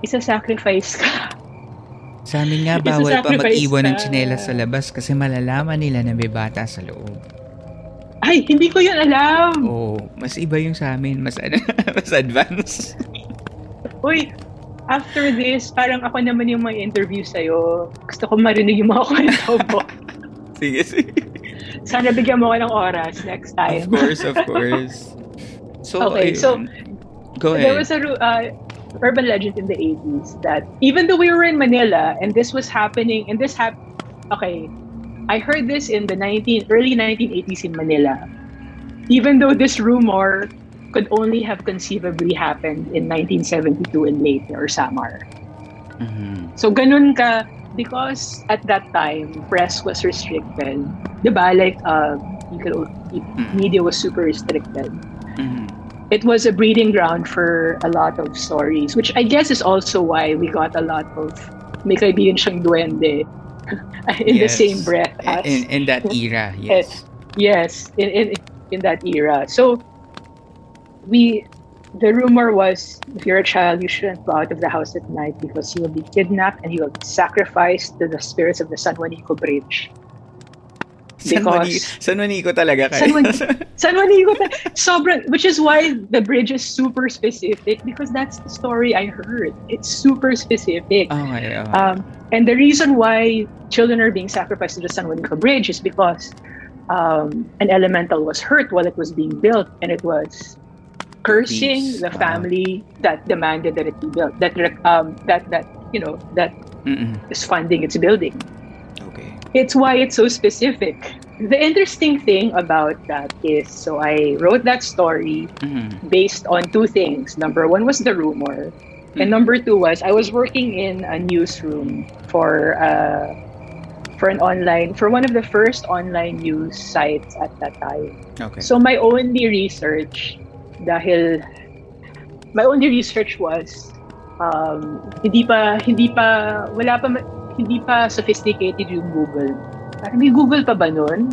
[SPEAKER 4] isa-sacrifice ka.
[SPEAKER 1] Sa amin nga, bawal pa mag-iwan ng
[SPEAKER 4] ka.
[SPEAKER 1] tsinelas sa labas kasi malalaman nila na may bata sa loob.
[SPEAKER 4] Ay, hindi ko yun alam.
[SPEAKER 1] Oo. Mas iba yung sa amin. Mas, ano, mas advanced.
[SPEAKER 4] Uy, after this, parang ako naman yung may interview sa'yo. Gusto ko marinig yung mga kwento mo.
[SPEAKER 1] Sige, sige.
[SPEAKER 4] Sana bigyan mo ko ng oras next time.
[SPEAKER 1] Of course, of course. So,
[SPEAKER 4] Okay,
[SPEAKER 1] ayun.
[SPEAKER 4] so,
[SPEAKER 1] Go
[SPEAKER 4] There was a uh, urban legend in the 80s that even though we were in Manila and this was happening, and this happened, okay, I heard this in the 19 early 1980s in Manila. Even though this rumor could only have conceivably happened in 1972 in Leyte or Samar.
[SPEAKER 1] Mhm.
[SPEAKER 4] So ganun ka because at that time press was restricted. ba? Like uh, you could, media was super restricted.
[SPEAKER 1] Mhm.
[SPEAKER 4] It was a breeding ground for a lot of stories, which I guess is also why we got a lot of may kaibigan siyang duwende in the same breath as
[SPEAKER 1] In, in that era, yes.
[SPEAKER 4] yes in, in in that era. So we the rumor was if you're a child you shouldn't go out of the house at night because you will be kidnapped and you will be sacrificed to the spirits of the San Juanico Bridge.
[SPEAKER 1] San, Juani,
[SPEAKER 4] Because
[SPEAKER 1] San Juanico talaga kayo.
[SPEAKER 4] San Juan- San Juanico sobrang which is why the bridge is super specific because that's the story I heard. It's super specific.
[SPEAKER 1] okay, okay.
[SPEAKER 4] Um, and the reason why children are being sacrificed to the San Juanico Bridge is because um, an elemental was hurt while it was being built, and it was cursing
[SPEAKER 1] Beast.
[SPEAKER 4] the
[SPEAKER 1] Wow.
[SPEAKER 4] family that demanded that it be built. That um, that that you know that
[SPEAKER 1] Mm-mm.
[SPEAKER 4] is funding its building.
[SPEAKER 1] Okay.
[SPEAKER 4] It's why it's so specific. The interesting thing about that is, so I wrote that story
[SPEAKER 1] Mhm.
[SPEAKER 4] based on two things. Number one was the rumor, and
[SPEAKER 1] Mhm.
[SPEAKER 4] number two was I was working in a newsroom for uh, for an online for one of the first online news sites at that time.
[SPEAKER 1] Okay.
[SPEAKER 4] So my only research, dahil my only research was um, hindi pa hindi pa wala pa hindi pa sophisticated yung Google. Parang may Google pa ba nun?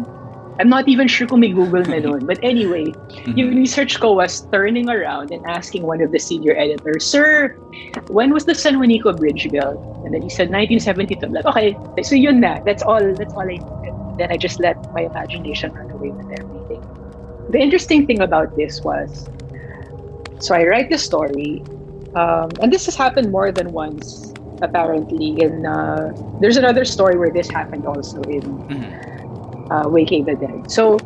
[SPEAKER 4] I'm not even sure kung may Google na nun. But anyway, yung research ko was turning around and asking one of the senior editors, Sir, when was the San Juanico Bridge built? And then he said 1972. I'm like, okay, so yun na. That's all. That's all I needed. Then I just let my imagination run away with everything. The interesting thing about this was, so I write the story, um, and this has happened more than once. Apparently, in uh, there's another story where this happened also in
[SPEAKER 1] Mhm.
[SPEAKER 4] uh, Waking the Dead. So,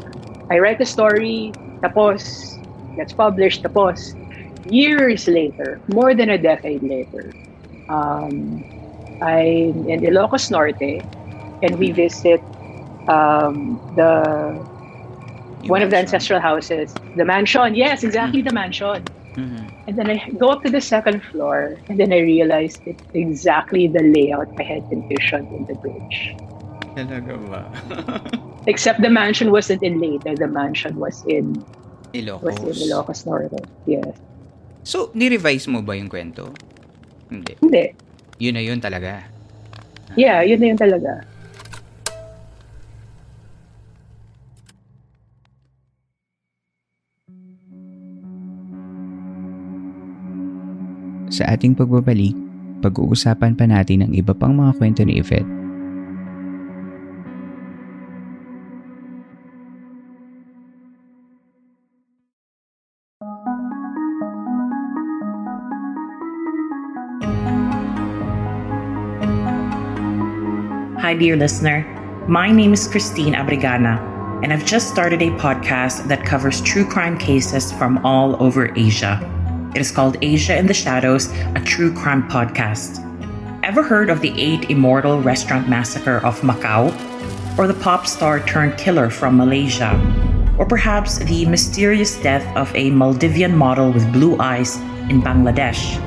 [SPEAKER 4] I write the story, tapos, gets published, tapos, years later, more than a decade later, um, I'm in Ilocos Norte, and we visit um, the one of the ancestral houses, the mansion. Yes, exactly the mansion.
[SPEAKER 1] Mhm.
[SPEAKER 4] And then I go up to the second floor, and then I realized it's exactly the layout I had envisioned in the bridge.
[SPEAKER 1] Talaga ba?
[SPEAKER 4] Except the mansion wasn't in Leyte. The mansion was in was in
[SPEAKER 1] Ilocos.
[SPEAKER 4] Ilocos Norte. Yes.
[SPEAKER 1] So, ni-revise mo ba yung kwento? Hindi.
[SPEAKER 4] Hindi.
[SPEAKER 1] Yun na yun talaga.
[SPEAKER 4] Yeah, yun na yun talaga.
[SPEAKER 1] Sa ating pagbabalik, pag-uusapan pa natin ang iba pang mga kwento ni Yvette.
[SPEAKER 5] Hi, dear listener. My name is Christine Abrigana, and I've just started a podcast that covers true crime cases from all over Asia. It is called Asia in the Shadows, a true crime podcast. Ever heard of the eight immortal restaurant massacre of Macau? or the pop star turned killer from Malaysia, or perhaps the mysterious death of a Maldivian model with blue eyes in Bangladesh.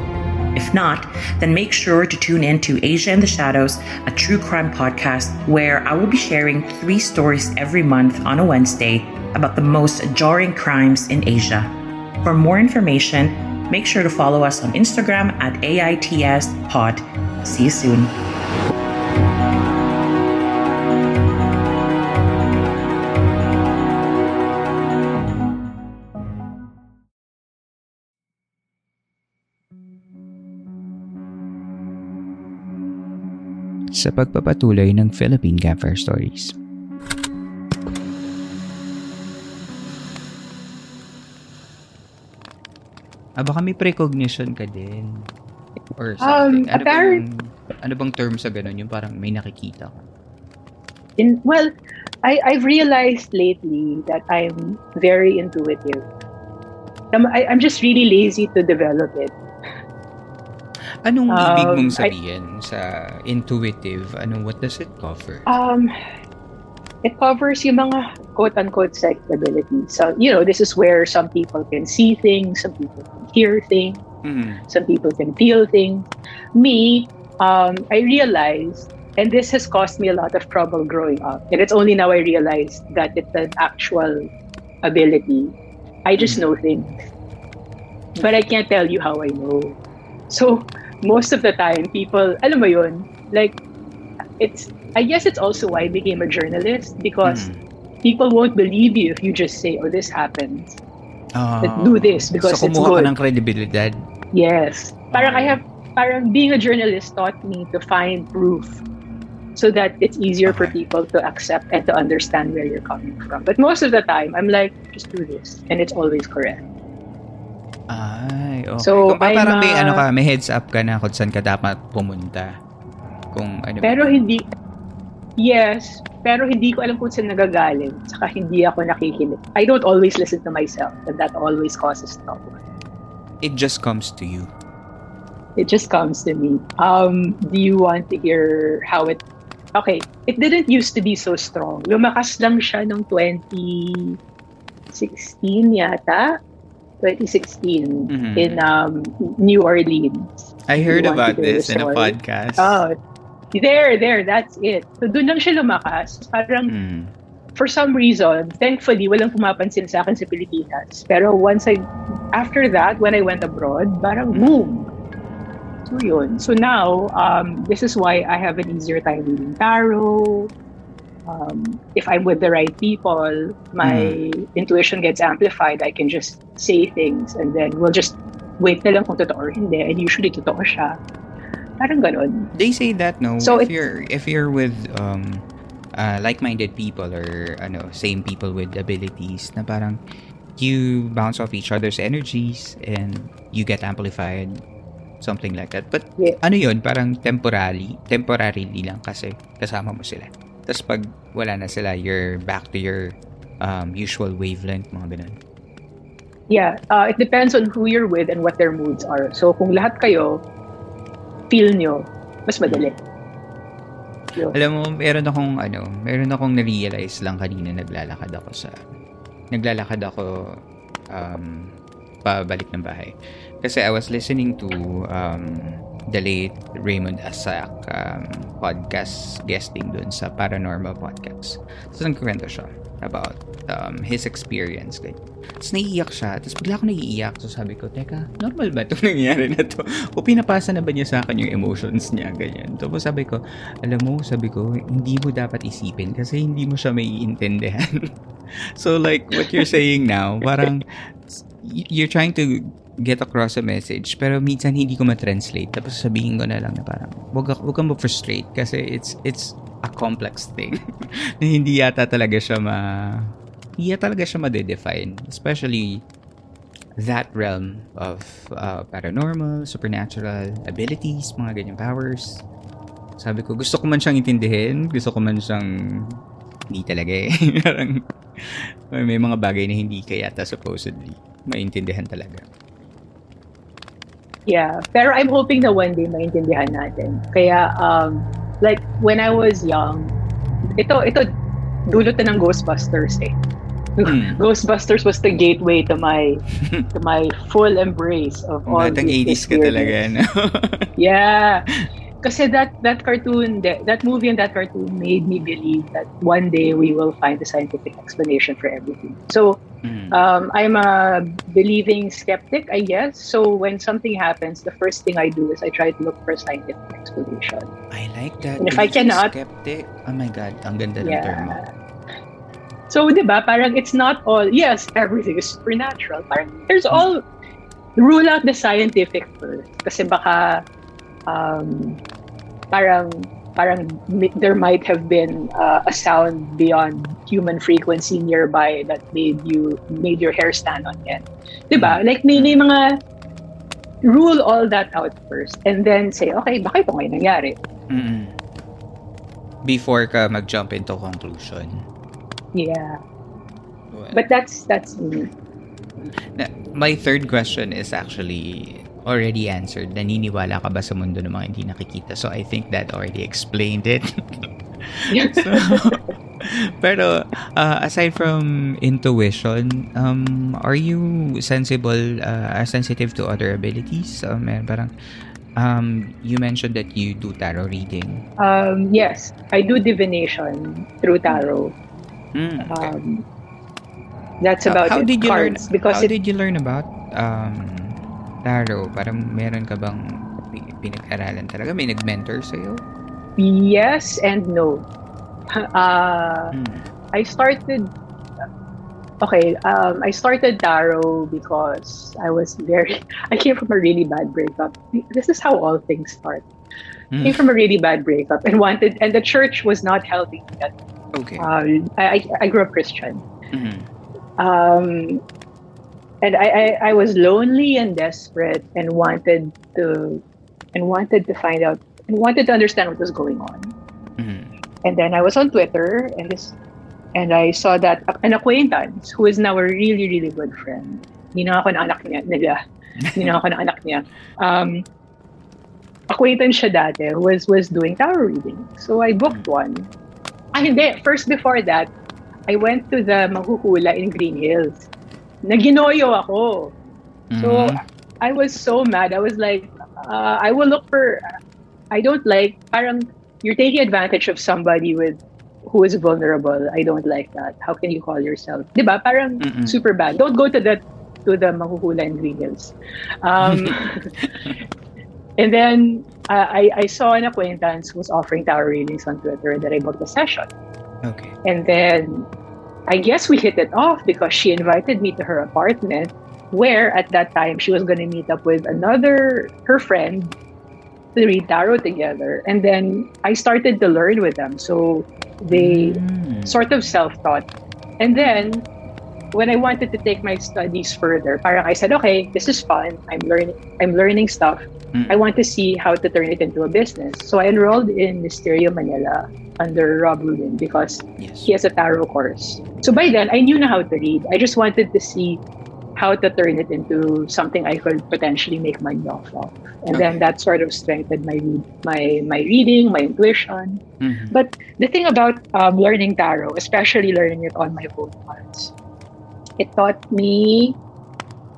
[SPEAKER 5] If not, then make sure to tune in to Asia in the Shadows, a true crime podcast where I will be sharing three stories every month on a Wednesday about the most jarring crimes in Asia. For more information, make sure to follow us on Instagram at AITSPod. See you soon.
[SPEAKER 1] sa pagpapatuloy ng Philippine Campfire Stories. Ah, baka may precognition ka din. Or something.
[SPEAKER 4] Um,
[SPEAKER 1] ano,
[SPEAKER 4] apparent-
[SPEAKER 1] bang, ano bang term sa ganun? Yung parang may nakikita ka.
[SPEAKER 4] In, well, I, I've realized lately that I'm very intuitive. I'm, I, I'm just really lazy to develop it.
[SPEAKER 1] Anong ibig
[SPEAKER 4] Um,
[SPEAKER 1] mong
[SPEAKER 4] I-
[SPEAKER 1] sabihin sa intuitive? Anong, what does it cover?
[SPEAKER 4] Um, it covers yung mga quote-unquote psychic abilities. So, you know, this is where some people can see things, some people can hear things,
[SPEAKER 1] Mm.
[SPEAKER 4] some people can feel things. Me, um, I realized, and this has caused me a lot of trouble growing up, and it's only now I realized that it's an actual ability. I just know things, but I can't tell you how I know. So, most of the time, people, alam mo yun, like, it's, I guess it's also why I became a journalist, because
[SPEAKER 1] Mm.
[SPEAKER 4] people won't believe you if you just say, oh, this happens.
[SPEAKER 1] Ah.
[SPEAKER 4] do this because
[SPEAKER 1] so,
[SPEAKER 4] it's good.
[SPEAKER 1] ng credibilidad.
[SPEAKER 4] Yes. Parang I have, parang being a journalist taught me to find proof so that it's easier for
[SPEAKER 1] Okay.
[SPEAKER 4] people to accept and to understand where you're coming from. But most of the time, I'm like, just do this. And it's always correct.
[SPEAKER 1] Ay, okay.
[SPEAKER 4] So,
[SPEAKER 1] Kung pa-
[SPEAKER 4] I'm,
[SPEAKER 1] parang may,
[SPEAKER 4] uh,
[SPEAKER 1] ano ka, may heads up ka na kung saan ka dapat pumunta. Kung ano ba-
[SPEAKER 4] Pero hindi, yes, pero hindi ko alam kung saan nagagaling. Saka hindi ako nakikinig. I don't always listen to myself and that always causes trouble.
[SPEAKER 1] it just comes to you.
[SPEAKER 4] It just comes to me. Um, do you want to hear how it... Okay, it didn't used to be so strong. Lumakas lang siya noong 2016 yata. 2016
[SPEAKER 1] Mhm.
[SPEAKER 4] in um, New Orleans.
[SPEAKER 1] I heard about this in a podcast.
[SPEAKER 4] Oh, there, there, that's it. So doon lang siya lumakas. Parang
[SPEAKER 1] Mm.
[SPEAKER 4] for some reason, thankfully, walang pumapansin sa akin sa Pilipinas. Pero once I, after that, when I went abroad, parang boom. So yun. So now, um, this is why I have an easier time reading tarot. Um, if I'm with the right people, my intuition gets amplified. I can just say things and then we'll just wait na lang kung totoo or hindi. And usually totoo siya. Parang ganon.
[SPEAKER 1] They say that no
[SPEAKER 4] So
[SPEAKER 1] if
[SPEAKER 4] it-
[SPEAKER 1] you're if you're with um uh, like-minded people or ano same people with abilities na parang you bounce off each other's energies and you get amplified something like that. But
[SPEAKER 4] Yeah.
[SPEAKER 1] ano yun, parang temporary, temporarily lang kasi kasama mo sila. Tapos pag wala na sila, you're back to your um, usual wavelength, mga ganun.
[SPEAKER 4] Yeah, uh, it depends on who you're with and what their moods are. So kung lahat kayo feel nyo, mas madali. Yun.
[SPEAKER 1] Alam mo, meron akong ano, meron akong na-realize lang kanina naglalakad ako sa naglalakad ako um pabalik ng bahay. Kasi I was listening to um the late Raymond Asak um, podcast guesting dun sa Paranormal Podcast. Tapos nagkwento siya about um, his experience. Like, tapos naiiyak siya. Tapos bigla ako naiiyak. So sabi ko, teka, normal ba itong nangyari na to? O pinapasa na ba niya sa akin yung emotions niya? Ganyan. Tapos sabi ko, alam mo, sabi ko, hindi mo dapat isipin kasi hindi mo siya may iintindihan. so like, what you're saying now, parang, you're trying to get across a message pero minsan hindi ko ma-translate tapos sabihin ko na lang na parang wag, wag kang ma-frustrate kasi it's it's a complex thing na hindi yata talaga siya ma hindi yata talaga siya ma-define especially that realm of uh, paranormal, supernatural abilities, mga ganyang powers. Sabi ko, gusto ko man siyang intindihin, gusto ko man siyang hindi talaga eh. Parang may mga bagay na hindi kaya yata supposedly maintindihan talaga.
[SPEAKER 4] Yeah, pero I'm hoping na one day maintindihan natin. Kaya, um, like, when I was young, ito, ito, dulot na ng Ghostbusters eh.
[SPEAKER 1] Hmm.
[SPEAKER 4] Ghostbusters was the gateway to my to my full embrace of all
[SPEAKER 1] Batang
[SPEAKER 4] this
[SPEAKER 1] 80s ka talaga, no?
[SPEAKER 4] Yeah. Kasi that that cartoon, that, that movie and that cartoon made me believe that one day we will find a scientific explanation for everything. So
[SPEAKER 1] Mm.
[SPEAKER 4] um, I'm a believing skeptic, I guess. So when something happens, the first thing I do is I try to look for a scientific explanation.
[SPEAKER 1] I like that.
[SPEAKER 4] And if I cannot-
[SPEAKER 1] Skeptic. Oh my God, ang ganda ng
[SPEAKER 4] Yeah.
[SPEAKER 1] term mo.
[SPEAKER 4] So, di ba, parang it's not all, yes, everything is supernatural. Parang there's all, rule out the scientific first. Kasi baka, um, parang, parang there might have been uh, a sound beyond human frequency nearby that made you, made your hair stand on end. Di ba? Like, may, may mga, rule all that out first and then say, okay, baka ito ngayon nangyari.
[SPEAKER 1] Mm-mm. Before ka mag-jump into conclusion.
[SPEAKER 4] Yeah. But that's, that's me.
[SPEAKER 1] My third question is actually already answered. Naniniwala ka ba sa mundo ng mga hindi nakikita? So I think that already explained it. so, pero uh, aside from intuition, um, are you sensible, uh, sensitive to other abilities? Meron parang, um, you mentioned that you do tarot reading.
[SPEAKER 4] Um, yes, I do divination through tarot.
[SPEAKER 1] Mm, okay.
[SPEAKER 4] Um, that's
[SPEAKER 1] How-
[SPEAKER 4] about
[SPEAKER 1] how
[SPEAKER 4] it.
[SPEAKER 1] did you learn
[SPEAKER 4] cards because
[SPEAKER 1] how
[SPEAKER 4] it,
[SPEAKER 1] did you learn about um tarot parang meron ka bang pi- pinag-aralan talaga may nag-mentor sa iyo
[SPEAKER 4] yes and no. Uh,
[SPEAKER 1] Hmm.
[SPEAKER 4] I started. Okay, um, I started tarot because I was very. I came from a really bad breakup. This is how all things start.
[SPEAKER 1] Hmm.
[SPEAKER 4] Came from a really bad breakup and wanted, and the church was not helping me. That
[SPEAKER 1] okay
[SPEAKER 4] um, I, I grew up Christian.
[SPEAKER 1] Mhm.
[SPEAKER 4] um, and I, I, I was lonely and desperate and wanted to and wanted to find out and wanted to understand what was going on.
[SPEAKER 1] Mhm.
[SPEAKER 4] And then I was on Twitter and this and I saw that an acquaintance who is now a really really good friend. Hindi na ako na anak niya, nila. Hindi na ako na anak niya. Um, acquaintance siya dati who was was doing tarot reading. So I booked one. Ah, hindi. First before that, I went to the Mahuhula in Green Hills. Naginoyo ako. So
[SPEAKER 1] Mhm.
[SPEAKER 4] I was so mad. I was like, uh, I will look for. I don't like. Parang you're taking advantage of somebody with who is vulnerable. I don't like that. How can you call yourself? Diba? Parang
[SPEAKER 1] Mm-mm.
[SPEAKER 4] super bad. Don't go to the to the Mahuhula Hills. Um, and then uh, I I saw an acquaintance who was offering tarot readings on Twitter that I booked a session.
[SPEAKER 1] okay
[SPEAKER 4] And then I guess we hit it off because she invited me to her apartment where at that time she was going to meet up with another her friend to read tarot together. And then I started to learn with them. So they
[SPEAKER 1] Mm.
[SPEAKER 4] sort of self-taught. And then when I wanted to take my studies further parang I said okay this is fun I'm learning I'm learning stuff
[SPEAKER 1] Mm.
[SPEAKER 4] I want to see how to turn it into a business so I enrolled in Mysterio Manila under Rob Rubin because
[SPEAKER 1] yes
[SPEAKER 4] he has a tarot course. So by then, I knew how to read. I just wanted to see how to turn it into something I could potentially make money off of. And then that sort of strengthened my my my reading, my intuition.
[SPEAKER 1] Mhm.
[SPEAKER 4] But the thing about um, learning tarot, especially learning it on my own cards, it taught me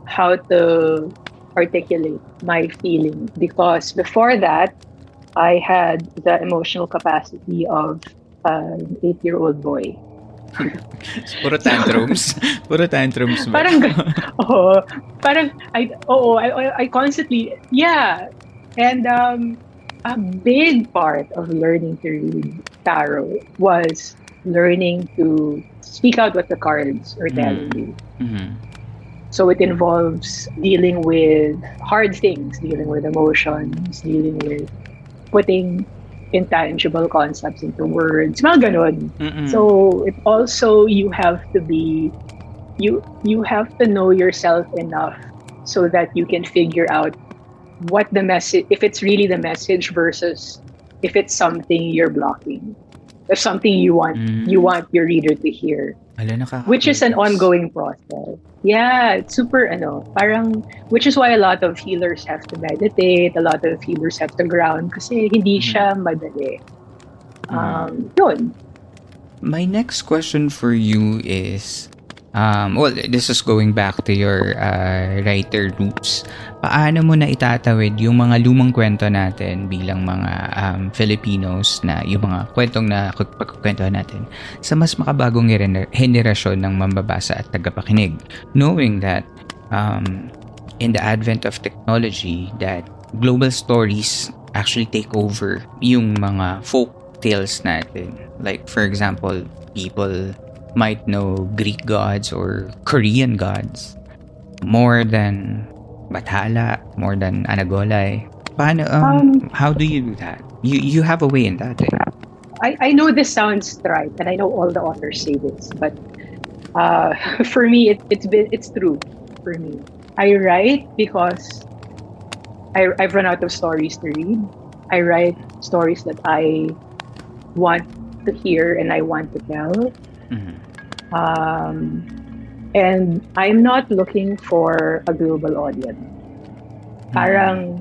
[SPEAKER 4] how to articulate my feeling because before that, I had the emotional capacity of an eight-year-old boy.
[SPEAKER 1] puro tantrums puro tantrums ba?
[SPEAKER 4] Parang, oh, parang, I, oh, I, I- I constantly, yeah. And um, a big part of learning to read tarot was learning to speak out what the cards are telling you.
[SPEAKER 1] Mhm.
[SPEAKER 4] So it involves dealing with hard things, dealing with emotions, dealing with putting intangible concepts into words, mga.
[SPEAKER 1] Mm-mm.
[SPEAKER 4] So it also you have to be you you have to know yourself enough so that you can figure out what the message if it's really the message versus if it's something you're blocking. If something you want
[SPEAKER 1] Mm.
[SPEAKER 4] you want your reader to hear
[SPEAKER 1] Ala,
[SPEAKER 4] which is an ongoing process. Yeah, it's super ano, parang which is why a lot of healers have to meditate, a lot of healers have to ground kasi hindi
[SPEAKER 1] Mhm.
[SPEAKER 4] siya madali. Um, yun.
[SPEAKER 1] my next question for you is Um, well, this is going back to your uh, writer roots. Paano mo na itatawid yung mga lumang kwento natin bilang mga um, Filipinos na yung mga kwentong na pagkukwentuhan natin sa mas makabagong henerasyon ng mambabasa at tagapakinig? Knowing that um, in the advent of technology that global stories actually take over yung mga folk tales natin. Like for example, people might know Greek gods or Korean gods more than Bathala, more than Anagolay. Paano, um, um, how do you do that? You you have a way in that. Eh?
[SPEAKER 4] I, I know this sounds trite, and I know all the authors say this, but uh, for me, it, it's been it's true for me. I write because I, I've run out of stories to read. I write stories that I want to hear and I want to tell. Mm-hmm. Um, and I'm not looking for a global audience. Parang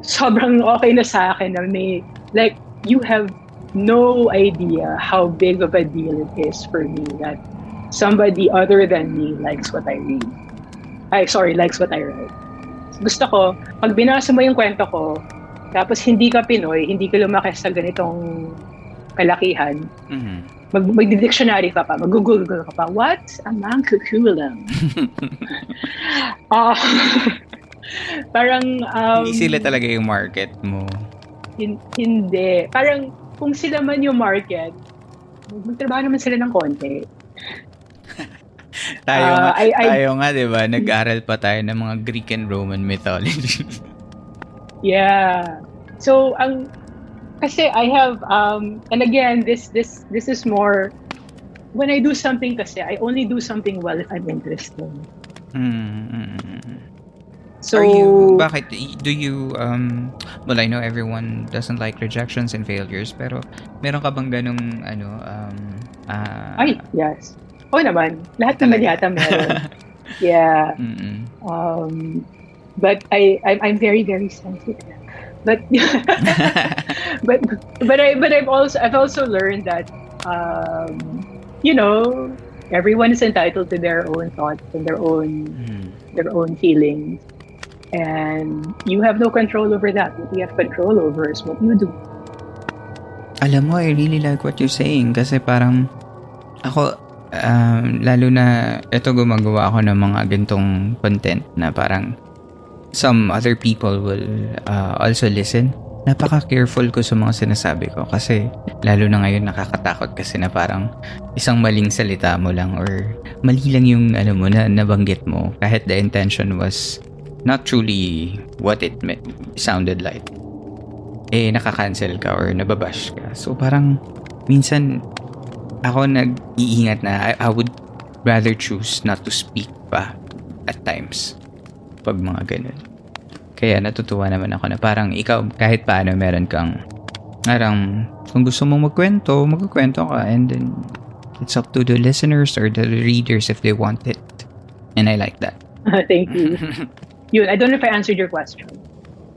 [SPEAKER 4] sobrang okay na sa akin na may, like, you have no idea how big of a deal it is for me that somebody other than me likes what I read. Ay, sorry, likes what I write. Gusto ko, pag binasa mo yung kwento ko, tapos hindi ka Pinoy, hindi ka lumaki sa ganitong kalakihan, mm-hmm mag magdi-dictionary ka pa, mag-google ka pa, what's a mancuculum? uh, parang... Um,
[SPEAKER 1] hindi sila talaga yung market mo.
[SPEAKER 4] Hin- hindi. Parang kung sila man yung market, magtrabaho naman sila ng konti.
[SPEAKER 1] tayo uh, nga, I, I, tayo nga, di ba? Nag-aral pa tayo ng mga Greek and Roman mythology.
[SPEAKER 4] yeah. So, ang kasi I have um and again this this this is more when I do something kasi I only do something well if I'm interested.
[SPEAKER 1] Mm-hmm. So Are you bakit do you um well I know everyone doesn't like rejections and failures pero meron ka bang ganung ano um uh,
[SPEAKER 4] Ay, yes. Oo naman. Lahat naman yata meron. yeah. Mm-mm. Um but I I'm, I'm very very sensitive but but but I but I've also I've also learned that um, you know everyone is entitled to their own thoughts and their own mm. their own feelings. And you have no control over that. What you have control over is what you do.
[SPEAKER 1] Alam mo I really like what you're saying kasi parang ako um, lalo na ito gumagawa ako ng mga gantong content na parang some other people will uh, also listen. Napaka-careful ko sa mga sinasabi ko kasi lalo na ngayon nakakatakot kasi na parang isang maling salita mo lang or mali lang yung ano mo na nabanggit mo kahit the intention was not truly what it sounded like. Eh, nakakancel ka or nababash ka. So parang minsan ako nag-iingat na I, I would rather choose not to speak pa at times pag mga ganun. Kaya natutuwa naman ako na parang ikaw kahit paano meron kang parang kung gusto mong magkwento, magkwento ka and then it's up to the listeners or the readers if they want it. And I like that.
[SPEAKER 4] Thank you. Yun, I don't know if I answered your question.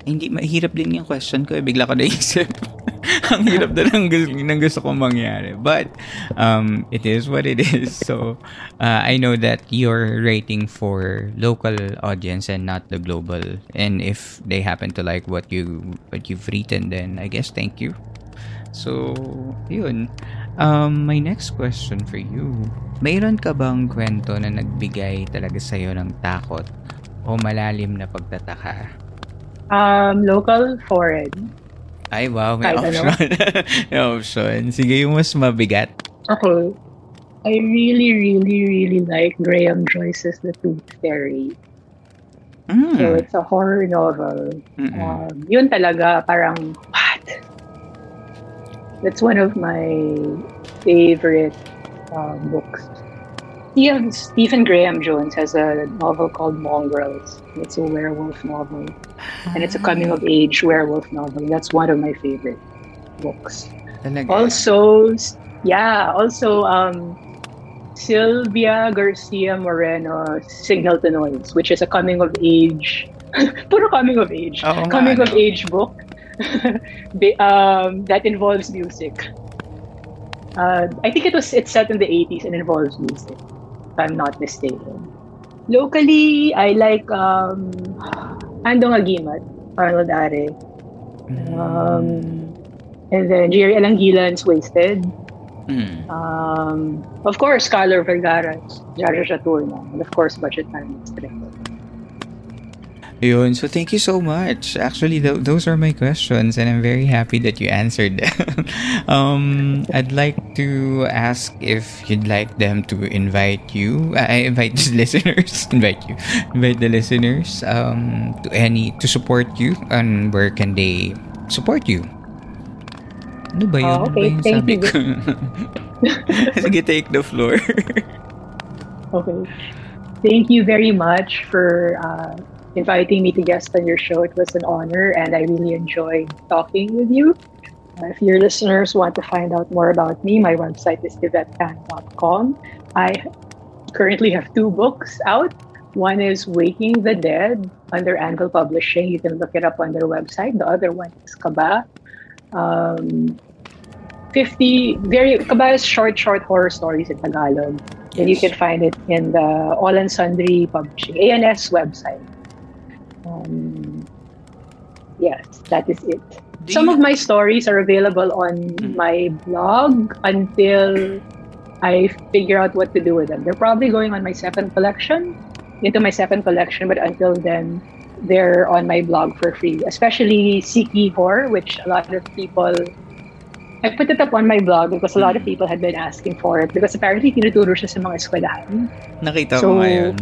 [SPEAKER 1] Hindi, mahirap din yung question ko. Eh. Bigla ko naisip. ang hirap na ng, ng gusto kong mangyari. But, um, it is what it is. So, uh, I know that you're rating for local audience and not the global. And if they happen to like what you what you've written, then I guess thank you. So, yun. Um, my next question for you. Mayroon ka bang kwento na nagbigay talaga sa'yo ng takot o malalim na pagtataka
[SPEAKER 4] Um, local, foreign.
[SPEAKER 1] Ay, wow. May Kahit option. May option. Sige, yung mas mabigat.
[SPEAKER 4] Okay. I really, really, really like Graham Joyce's The Tooth Fairy. Mm. So, it's a horror novel. Um, yun talaga, parang, what? That's one of my favorite um, books. Stephen, Stephen Graham Jones has a novel called Mongrels. It's a werewolf novel. And it's a coming of age werewolf novel. That's one of my favorite books. Also, yeah, also um, Sylvia Garcia Moreno, Signal to Noise, which is a coming of age, puro coming of age, oh, coming of age book um, that involves music. Uh, I think it was it's set in the 80s and involves music, if I'm not mistaken. Locally, I like um, Andong Agimat, Arnold Are. Um, and then Jerry Alangilan's Wasted.
[SPEAKER 1] Mm.
[SPEAKER 4] Um, of course, Carlo Vergara's Jaja Saturno. And of course, Budget Man
[SPEAKER 1] Yun. So, thank you so much. Actually, th- those are my questions and I'm very happy that you answered them. um, I'd like to ask if you'd like them to invite you. I invite the listeners. invite you. Invite the listeners um, to any, to support you and where can they support you? Ano ba yun?
[SPEAKER 4] Oh, okay.
[SPEAKER 1] Ano ba
[SPEAKER 4] Thank you.
[SPEAKER 1] Sige, take the floor.
[SPEAKER 4] Okay. Thank you very much for uh, inviting me to guest on your show. It was an honor, and I really enjoyed talking with you. Uh, if your listeners want to find out more about me, my website is yvettetan.com. I currently have two books out. One is Waking the Dead under Anvil Publishing. You can look it up on their website. The other one is Kaba. Um, 50 very Kaba is short, short horror stories in Tagalog. And you can find it in the All and Sundry Publishing, ANS website. Um, yes, that is it.
[SPEAKER 1] Do
[SPEAKER 4] Some
[SPEAKER 1] you-
[SPEAKER 4] of my stories are available on
[SPEAKER 1] Mm.
[SPEAKER 4] my blog until I figure out what to do with them. They're probably going on my second collection, into my second collection, but until then, they're on my blog for free. Especially Siki Horror, which a lot of people I put it up on my blog because a lot of
[SPEAKER 1] Mm.
[SPEAKER 4] people had been asking for it because apparently tinuturo siya sa mga eskwelahan.
[SPEAKER 1] Nakita
[SPEAKER 4] So,
[SPEAKER 1] ko ngayon.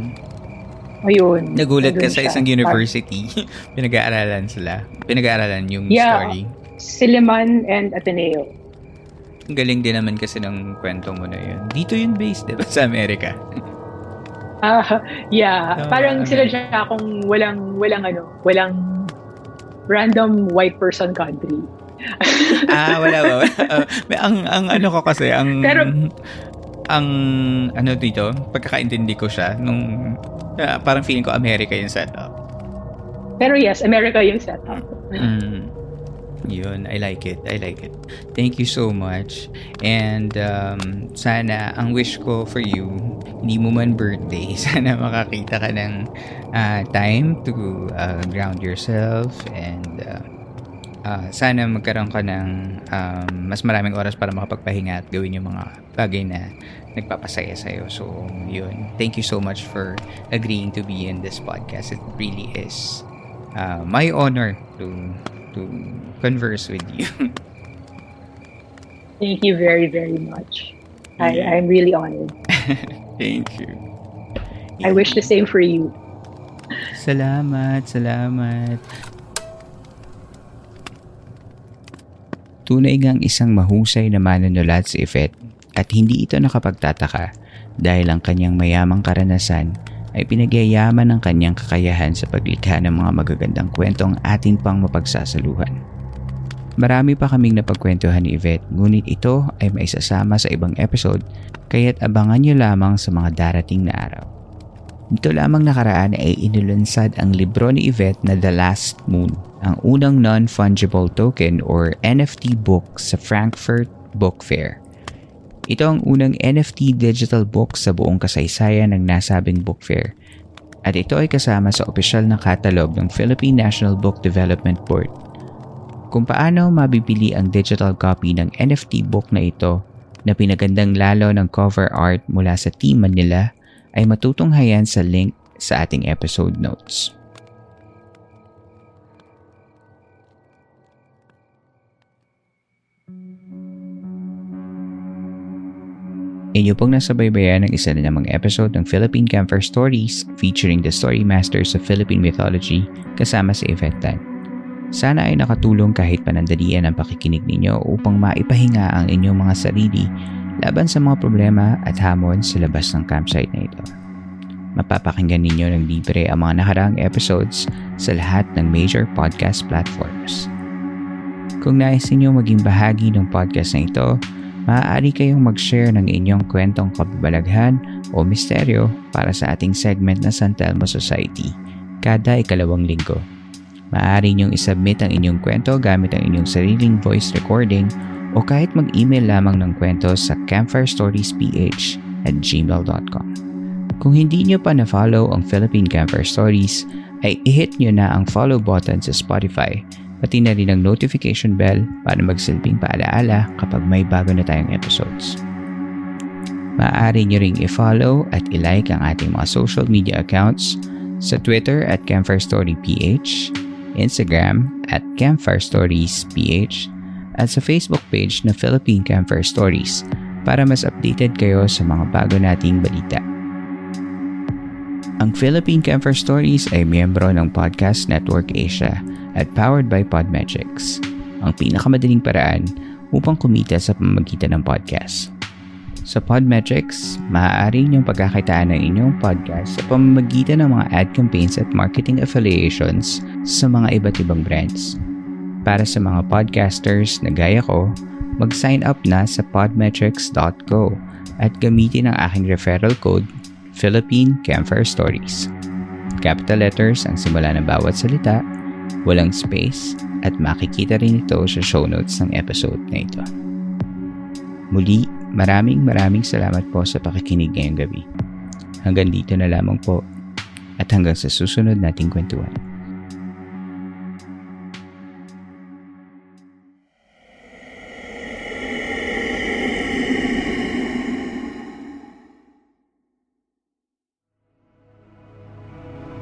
[SPEAKER 4] Ayun.
[SPEAKER 1] Nagulat ka sa
[SPEAKER 4] siya.
[SPEAKER 1] isang university. Pinag-aaralan sila. Pinag-aaralan yung
[SPEAKER 4] Yeah.
[SPEAKER 1] story.
[SPEAKER 4] Siliman and Ateneo.
[SPEAKER 1] Ang galing din naman kasi ng kwento mo na yun. Dito yun based, di ba? Sa Amerika.
[SPEAKER 4] Ah, yeah.
[SPEAKER 1] Tama,
[SPEAKER 4] Parang sila
[SPEAKER 1] okay.
[SPEAKER 4] siya kung walang, walang ano, walang random white person country.
[SPEAKER 1] ah, wala ba? Uh, may- ang, ang ano ko kasi, ang...
[SPEAKER 4] Pero-
[SPEAKER 1] ang ano dito, pagkakaintindi ko siya, nung ah, parang feeling ko Amerika yung setup.
[SPEAKER 4] Pero yes, America yung setup.
[SPEAKER 1] Mm. Yun, I like it. I like it. Thank you so much. And um, sana, ang wish ko for you, hindi mo man birthday, sana makakita ka ng ah, time to uh, ground yourself and uh, ah, sana magkaroon ka ng um, mas maraming oras para makapagpahinga at gawin yung mga bagay na nagpapasaya sa'yo. So, yun. Thank you so much for agreeing to be in this podcast. It really is uh, my honor to to converse with you.
[SPEAKER 4] Thank you very, very much. I. I'm really honored.
[SPEAKER 1] Thank you.
[SPEAKER 4] I wish the same for you.
[SPEAKER 1] Salamat, salamat. Tunay ngang isang mahusay na manunulat si Yvette at hindi ito nakapagtataka dahil ang kanyang mayamang karanasan ay pinagyayaman ng kanyang kakayahan sa paglikha ng mga magagandang kwentong ating pang mapagsasaluhan. Marami pa kaming napagkwentuhan ni Yvette ngunit ito ay maisasama sa ibang episode kaya't abangan nyo lamang sa mga darating na araw. Dito lamang nakaraan ay inilunsad ang libro ni Yvette na The Last Moon, ang unang non-fungible token or NFT book sa Frankfurt Book Fair. Ito ang unang NFT digital book sa buong kasaysayan ng nasabing book fair. At ito ay kasama sa opisyal na catalog ng Philippine National Book Development Board. Kung paano mabibili ang digital copy ng NFT book na ito na pinagandang lalo ng cover art mula sa team Manila ay matutunghayan sa link sa ating episode notes. Inyo pong nasabaybayan ng isa na namang episode ng Philippine Camper Stories featuring the story masters of Philippine mythology kasama si Yvette Tan. Sana ay nakatulong kahit panandalian ang pakikinig ninyo upang maipahinga ang inyong mga sarili laban sa mga problema at hamon sa labas ng campsite na ito. Mapapakinggan ninyo ng libre ang mga nakaraang episodes sa lahat ng major podcast platforms. Kung nais ninyo maging bahagi ng podcast na ito, maaari kayong mag-share ng inyong kwentong kababalaghan o misteryo para sa ating segment na San Telmo Society kada ikalawang linggo. Maaari niyong isubmit ang inyong kwento gamit ang inyong sariling voice recording o kahit mag-email lamang ng kwento sa campfirestoriesph at gmail.com. Kung hindi nyo pa na-follow ang Philippine Campfire Stories, ay i-hit nyo na ang follow button sa Spotify pati na rin ang notification bell para magsilbing paalaala kapag may bago na tayong episodes. Maaari nyo ring i-follow at i-like ang ating mga social media accounts sa Twitter at Campfire Story PH, Instagram at Campfire Stories PH, at sa Facebook page na Philippine Campfire Stories para mas updated kayo sa mga bago nating balita. Ang Philippine Campfire Stories ay miyembro ng Podcast Network Asia at powered by Podmetrics, ang pinakamadaling paraan upang kumita sa pamamagitan ng podcast. Sa Podmetrics, maaari niyong pagkakitaan ng inyong podcast sa pamamagitan ng mga ad campaigns at marketing affiliations sa mga iba't ibang brands. Para sa mga podcasters na gaya ko, mag-sign up na sa podmetrics.co at gamitin ang aking referral code Philippine Campfire Stories. Capital letters ang simula ng bawat salita, walang space, at makikita rin ito sa show notes ng episode na ito. Muli, maraming maraming salamat po sa pakikinig ngayong gabi. Hanggang dito na lamang po at hanggang sa susunod nating kwentuhan.